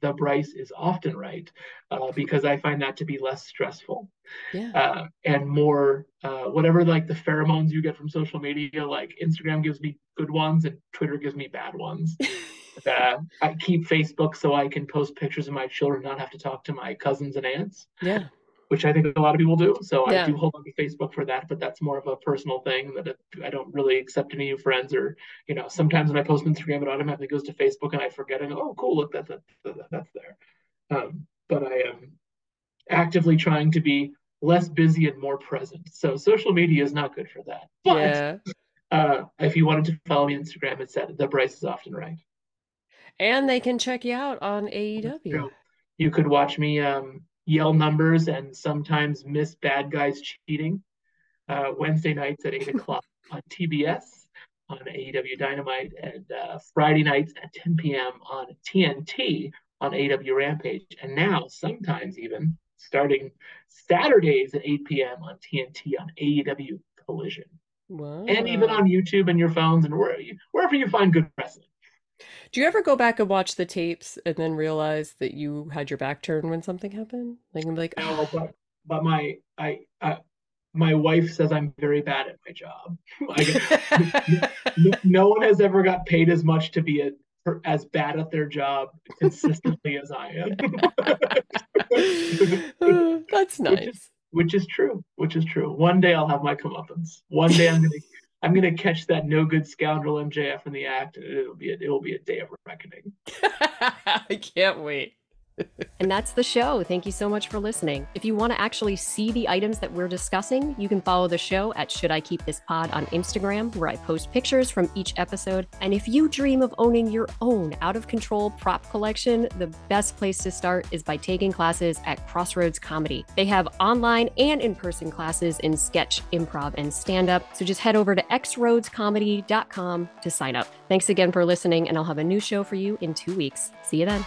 The Bryce is often right uh, because I find that to be less stressful yeah. uh, and more uh, whatever like the pheromones you get from social media. Like Instagram gives me good ones and Twitter gives me bad ones. *laughs* uh, I keep Facebook so I can post pictures of my children, not have to talk to my cousins and aunts, Yeah. which I think a lot of people do. So Yeah. I do hold on to Facebook for that, but that's more of a personal thing that I don't really accept any new friends or, you know, sometimes when I post Instagram, it automatically goes to Facebook and I forget and oh, cool, look, that's, that's, that's there. Um, but I am actively trying to be less busy and more present. So social media is not good for that. But yeah. uh, if you wanted to follow me on Instagram, it's at the Bryce is often right. And they can check you out on AEW. You could watch me um, yell numbers and sometimes miss bad guys cheating uh, Wednesday nights at 8 o'clock *laughs* on TBS on AEW Dynamite and uh, Friday nights at 10 p.m. on TNT on AEW Rampage. And now, sometimes even starting Saturdays at 8 p.m. on TNT on AEW Collision. Wow. And even on YouTube and your phones and where, wherever you find good wrestling. Do you ever go back and watch the tapes and then realize that you had your back turned when something happened? Like, I'm like, No, oh, but but my I, I my wife says I'm very bad at my job. *laughs* *laughs* No, no one has ever got paid as much to be a, as bad at their job consistently as I am. *laughs* Uh, that's Which is- nice. which is true. Which is true. One day I'll have my comeuppance. One day I'm gonna I'm gonna catch that no good scoundrel MJF in the act, and it'll be a, it'll be a day of reckoning. *laughs* I can't wait. And that's the show. Thank you so much for listening. If you want to actually see the items that we're discussing, you can follow the show at Should I Keep This Pod on Instagram, where I post pictures from each episode. And if you dream of owning your own out of control prop collection, the best place to start is by taking classes at Crossroads Comedy. They have online and in person classes in sketch, improv, and stand up. So just head over to xroadscomedy.com to sign up. Thanks again for listening, and I'll have a new show for you in two weeks. See you then.